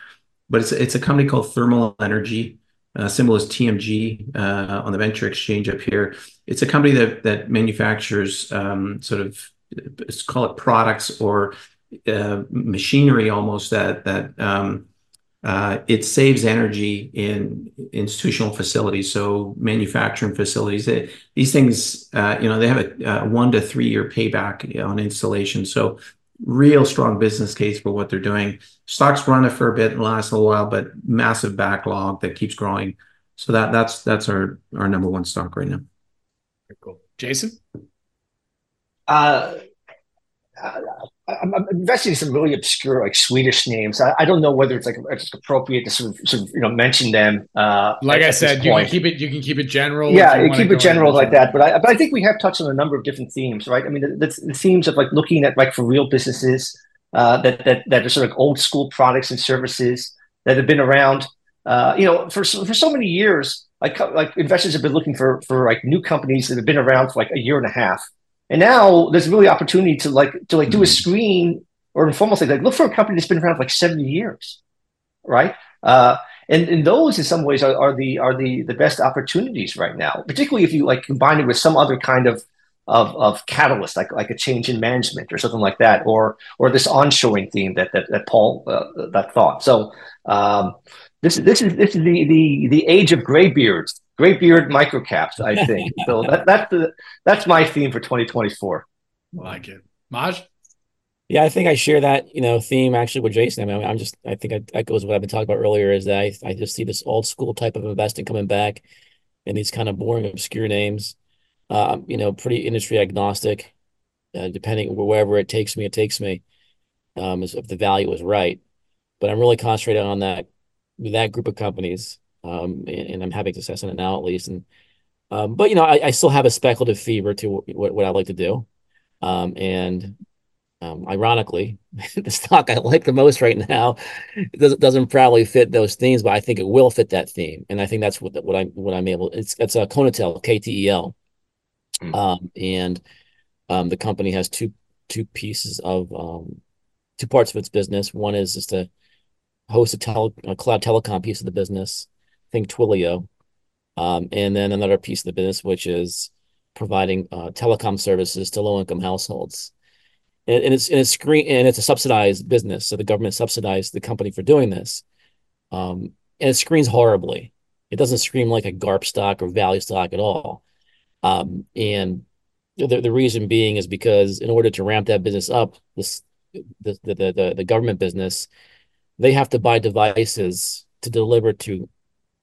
but it's it's a company called Thermal Energy. Uh, symbol is TMG uh, on the venture exchange up here. It's a company that that manufactures um, sort of let's call it products or uh, machinery almost that that um, uh, it saves energy in institutional facilities, so manufacturing facilities. It, these things, uh, you know, they have a, a one to three year payback on installation. So real strong business case for what they're doing. Stocks run it for a bit and last a while, but massive backlog that keeps growing. So that that's that's our our number one stock right now. Very cool. Jason? Uh, I'm investing in some really obscure, like Swedish names. I don't know whether it's like it's appropriate to sort of, sort of you know mention them. Uh, like I said, you can keep it you can keep it general. Yeah, you keep it general like that. But I but I think we have touched on a number of different themes, right? I mean, the, the themes of like looking at like for real businesses uh, that that that are sort of old school products and services that have been around. Uh, you know, for for so many years, like like investors have been looking for for like new companies that have been around for like a year and a half and now there's really opportunity to like to like do a hmm. screen or informal thing. like look for a company that's been around for like 70 years, right? Uh, and, and those in some ways are, are the are the the best opportunities right now, particularly if you like combine it with some other kind of of, of catalyst, like like a change in management or something like that, or or this onshoring theme that that, that Paul uh, that thought. So um, this is this is this is the the the age of graybeards graybeard microcaps, I think. so that, that's the that's my theme for 2024. I like it. Maj? Yeah, I think I share that, you know, theme actually with Jason. I mean, I'm just I think I, that goes what I've been talking about earlier is that I, I just see this old school type of investing coming back and these kind of boring, obscure names. Um, you know, pretty industry agnostic, uh, depending wherever it takes me, it takes me. Um, if the value is right. But I'm really concentrated on that that group of companies um, and, and, I'm having success in it now at least. And um, but you know, I, I, still have a speculative fever to what, what I like to do. Um, and um, ironically, the stock I like the most right now doesn't doesn't probably fit those themes, but I think it will fit that theme, and I think that's what what I'm what I'm able. It's it's a KonaTel K T E L, mm. um, and um, the company has two two pieces of um, two parts of its business. One is just a host a, tele, a cloud telecom piece of the business, think Twilio. Um, and then another piece of the business, which is providing uh, telecom services to low income households. And, and, it's and it's screen and it's a subsidized business, so the government subsidized the company for doing this. Um, and it screens horribly. It doesn't scream like a GARP stock or value stock at all. Um, and the, the reason being is because in order to ramp that business up, this the the the, the government business, they have to buy devices to deliver to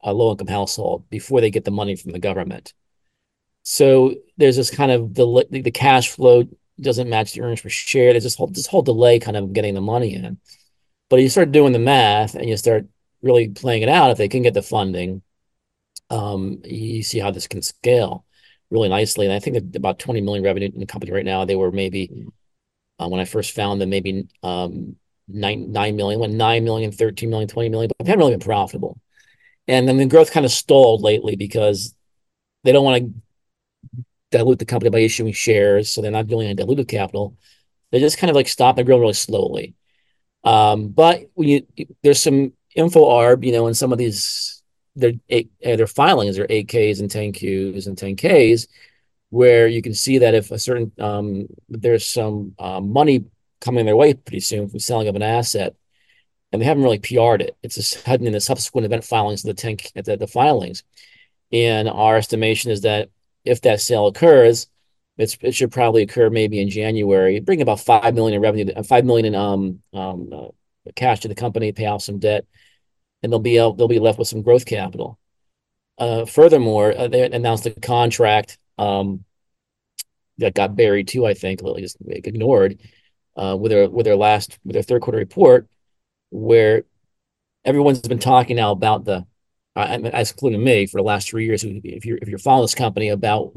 a low income household before they get the money from the government. So there's this kind of the the cash flow doesn't match the earnings per share. There's this whole this whole delay kind of getting the money in. But you start doing the math and you start really playing it out. If they can get the funding, um, you see how this can scale really nicely. And I think about 20 million revenue in the company right now. They were maybe uh, when I first found them, maybe um, nine nine million, went nine million, 13 million, 20 million, but they haven't really been profitable. And then the growth kind of stalled lately because they don't want to dilute the company by issuing shares, so they're not doing any dilutive capital. They just kind of like stop and grow really slowly. Um, but you there's some info arb, you know, in some of these their uh, their filings, their 8Ks and 10Qs and 10Ks, where you can see that if a certain um, there's some um, money coming their way pretty soon from selling of an asset, and they haven't really PR'd it. It's just hidden in the subsequent event filings, of the 10 the, the filings. And our estimation is that if that sale occurs, it's, it should probably occur maybe in January, bring about five million in revenue, five million in um, um, uh, cash to the company, pay off some debt, and they'll be they'll be left with some growth capital. Uh, furthermore, uh, they announced a contract um, that got buried too. I think just ignored uh, with their with their last with their third quarter report, where everyone's been talking now about the, uh, as including me, for the last three years. If you're if you're following this company about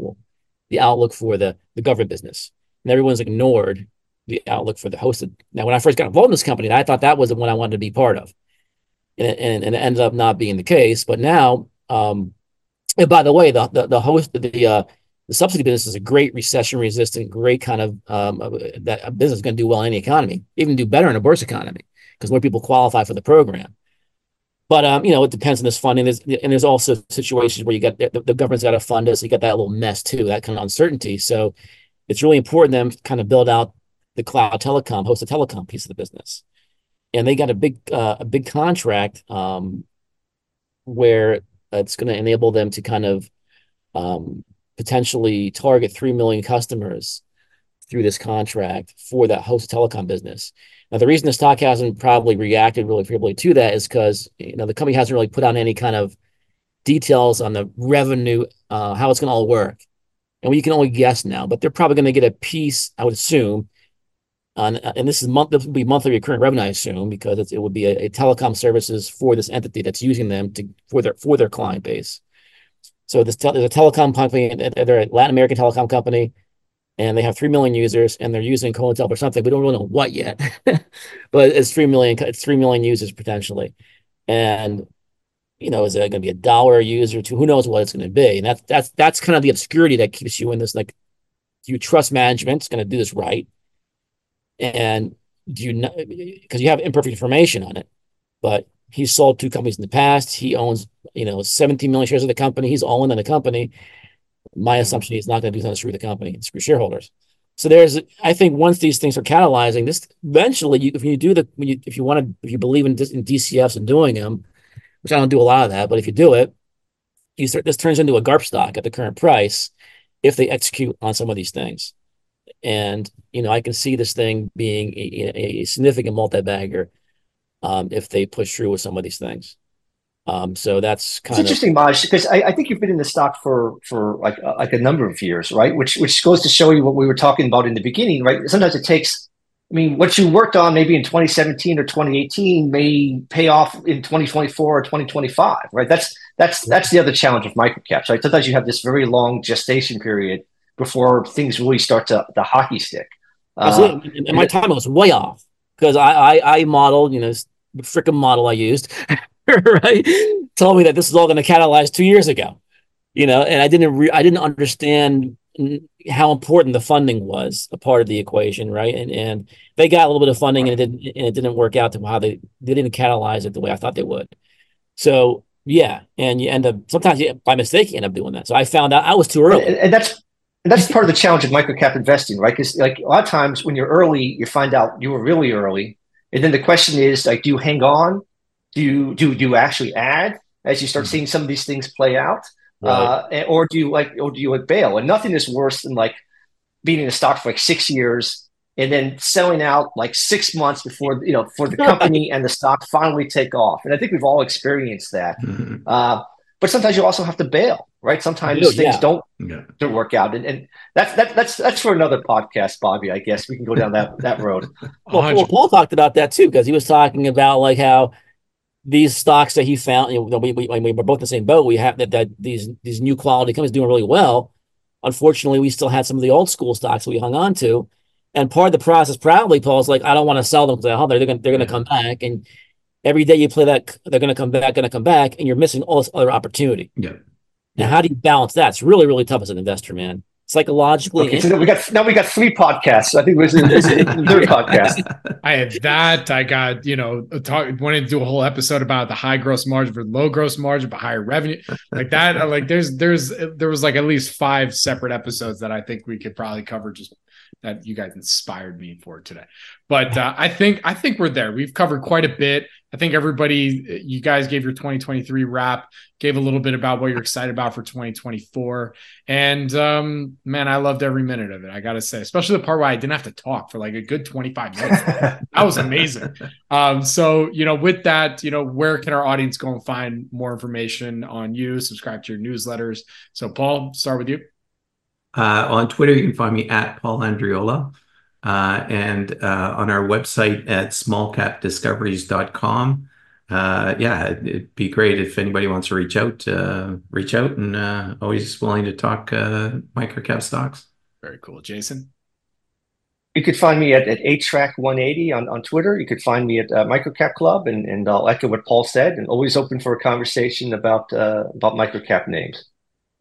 the outlook for the the government business, and everyone's ignored the outlook for the hosted. Now, when I first got involved in this company, I thought that was the one I wanted to be part of, and and, and it ended up not being the case. But now, um, and by the way, the the, the host the uh, the subsidy business is a great recession resistant, great kind of um, that business is going to do well in any economy, even do better in a worse economy because more people qualify for the program. But um, you know, it depends on this funding. There's, and there's also situations where you got the, the government's got to fund us. So you got that little mess too, that kind of uncertainty. So it's really important them kind of build out the cloud telecom, host hosted telecom piece of the business. And they got a big uh, a big contract um, where it's going to enable them to kind of um, potentially target 3 million customers through this contract for that host telecom business. Now, the reason the stock hasn't probably reacted really favorably to that is because you know the company hasn't really put out any kind of details on the revenue, uh, how it's going to all work, and we can only guess now. But they're probably going to get a piece, I would assume, on, uh, and this is month. This will be monthly recurring revenue, I assume, because it would be a, a telecom services for this entity that's using them to for their for their client base. So this te- there's a telecom company, they're a Latin American telecom company, and they have three million users, and they're using KonaTel or something. We don't really know what yet, but it's three million. It's three million users potentially, and you know, is it going to be a dollar user to who knows what it's going to be? And that's that's that's kind of the obscurity that keeps you in this. Like, do you trust management? It's going to do this right, and do you know because you have imperfect information on it, but He's sold two companies in the past. He owns, you know, 17 million shares of the company. He's all in on the company. My assumption is not going to do something to screw the company and screw shareholders. So there's, I think, once these things are catalyzing, this eventually, you, if you do the, when you, if you want to, if you believe in, in DCFs and doing them, which I don't do a lot of that, but if you do it, you start, this turns into a GARP stock at the current price if they execute on some of these things. And you know, I can see this thing being a, a significant multi-bagger um, if they push through with some of these things. Um, so that's kind it's of interesting, Maj, because I, I, think you've been in the stock for for like uh, like a number of years, right? Which which goes to show you what we were talking about in the beginning, right? Sometimes it takes. I mean, what you worked on maybe in 2017 or 2018 may pay off in 2024 or 2025, right? That's that's that's the other challenge of microcaps, right? Sometimes you have this very long gestation period before things really start to the hockey stick. Uh, and my time was way off because I, I I modeled, you know, freaking model I used, right? Told me that this is all going to catalyze two years ago, you know, and I didn't re- I didn't understand how important the funding was a part of the equation, right? And and they got a little bit of funding and it didn't and it didn't work out to how they they didn't catalyze it the way I thought they would. So yeah, and you end up sometimes you, by mistake you end up doing that. So I found out I was too early, and, and that's and that's part of the challenge of microcap investing, right? Because like a lot of times when you're early, you find out you were really early, and then the question is like, do you hang on? Do you do, do you actually add as you start mm-hmm. seeing some of these things play out? Right. Uh, or do you like or do you like bail? And nothing is worse than like being in a stock for like six years and then selling out like six months before you know for the company and the stock finally take off. And I think we've all experienced that. Mm-hmm. Uh, but sometimes you also have to bail right? Sometimes do, things yeah. don't yeah. don't work out, and, and that's that, that's that's for another podcast, Bobby. I guess we can go down that that road. well, well, Paul talked about that too because he was talking about like how these stocks that he found, you know, we, we, we we're both in the same boat. We have that, that these these new quality companies doing really well. Unfortunately, we still had some of the old school stocks that we hung on to. And part of the process, probably, Paul's like, I don't want to sell them because oh, they're gonna they're gonna come back. And every day you play that, they're gonna come back, gonna come back, and you're missing all this other opportunity. Yeah. Now, how do you balance that? It's really, really tough as an investor, man. Psychologically, okay, so we got now we got three podcasts. I think it was the third podcast. I had that. I got you know talk, wanted to do a whole episode about the high gross margin for low gross margin, but higher revenue like that. Like there's there's there was like at least five separate episodes that I think we could probably cover just that you guys inspired me for today. But uh, I think I think we're there. We've covered quite a bit. I think everybody, you guys gave your 2023 wrap, gave a little bit about what you're excited about for 2024, and um, man, I loved every minute of it. I got to say, especially the part where I didn't have to talk for like a good 25 minutes. that was amazing. Um, so you know, with that, you know, where can our audience go and find more information on you? Subscribe to your newsletters. So, Paul, start with you. Uh, on Twitter, you can find me at Paul Andreola. Uh, and uh, on our website at smallcapdiscoveries.com. Uh, yeah, it'd, it'd, be great if anybody wants to reach out, uh, reach out, and uh, always willing to talk uh, microcap stocks. Very cool, Jason. You could find me at, at EightTrack180 on, on Twitter. You could find me at uh, Microcap Club, and, and I'll echo what Paul said, and always open for a conversation about uh, about microcap names.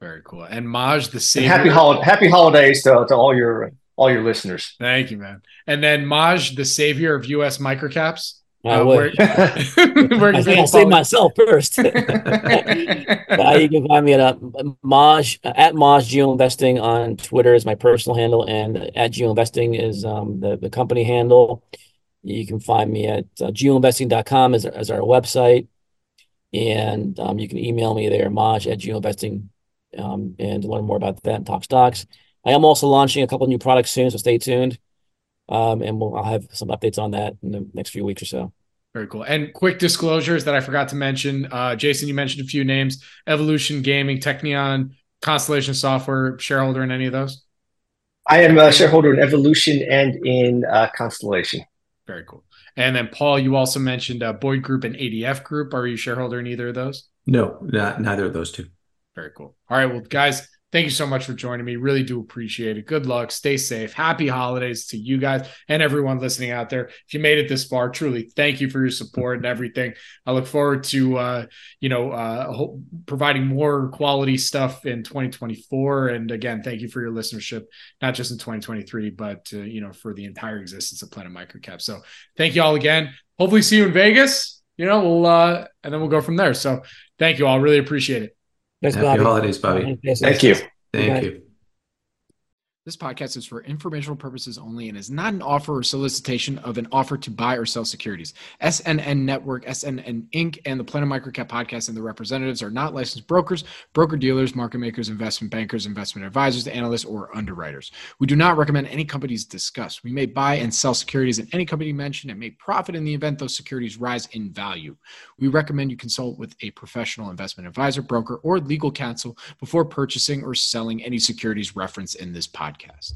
Very cool. And Maj, the same. Happy, hol- happy holidays to, to all your all your listeners. Thank you, man. And then Maj, the savior of U.S. microcaps. I uh, would. Where, where I think I'll save myself first. uh, you can find me at uh, Maj at Maj Geo Investing on Twitter is my personal handle, and at Geo Investing is um, the the company handle. You can find me at uh, geoinvesting.com as, as our website, and um, you can email me there, Maj at geoinvesting um, and learn more about that and talk stocks. I am also launching a couple new products soon, so stay tuned. Um, and we'll, I'll have some updates on that in the next few weeks or so. Very cool. And quick disclosures that I forgot to mention. Uh, Jason, you mentioned a few names: Evolution Gaming, Technion, Constellation Software, shareholder in any of those. I am a shareholder in Evolution and in uh, Constellation. Very cool. And then Paul, you also mentioned uh, Boyd Group and ADF Group. Are you shareholder in either of those? No, not, neither of those two. Very cool. All right, well, guys, thank you so much for joining me. Really do appreciate it. Good luck. Stay safe. Happy holidays to you guys and everyone listening out there. If you made it this far, truly thank you for your support and everything. I look forward to uh, you know uh, providing more quality stuff in 2024. And again, thank you for your listenership, not just in 2023, but uh, you know for the entire existence of Planet Microcap. So thank you all again. Hopefully, see you in Vegas. You know, we'll uh, and then we'll go from there. So thank you all. Really appreciate it. Thanks, Happy Bobby. holidays, Bobby. Thank you. Thank you. This podcast is for informational purposes only and is not an offer or solicitation of an offer to buy or sell securities. SNN Network, SNN Inc., and the Planet Microcap podcast and the representatives are not licensed brokers, broker dealers, market makers, investment bankers, investment advisors, analysts, or underwriters. We do not recommend any companies discussed. We may buy and sell securities in any company mentioned and may profit in the event those securities rise in value. We recommend you consult with a professional investment advisor, broker, or legal counsel before purchasing or selling any securities referenced in this podcast.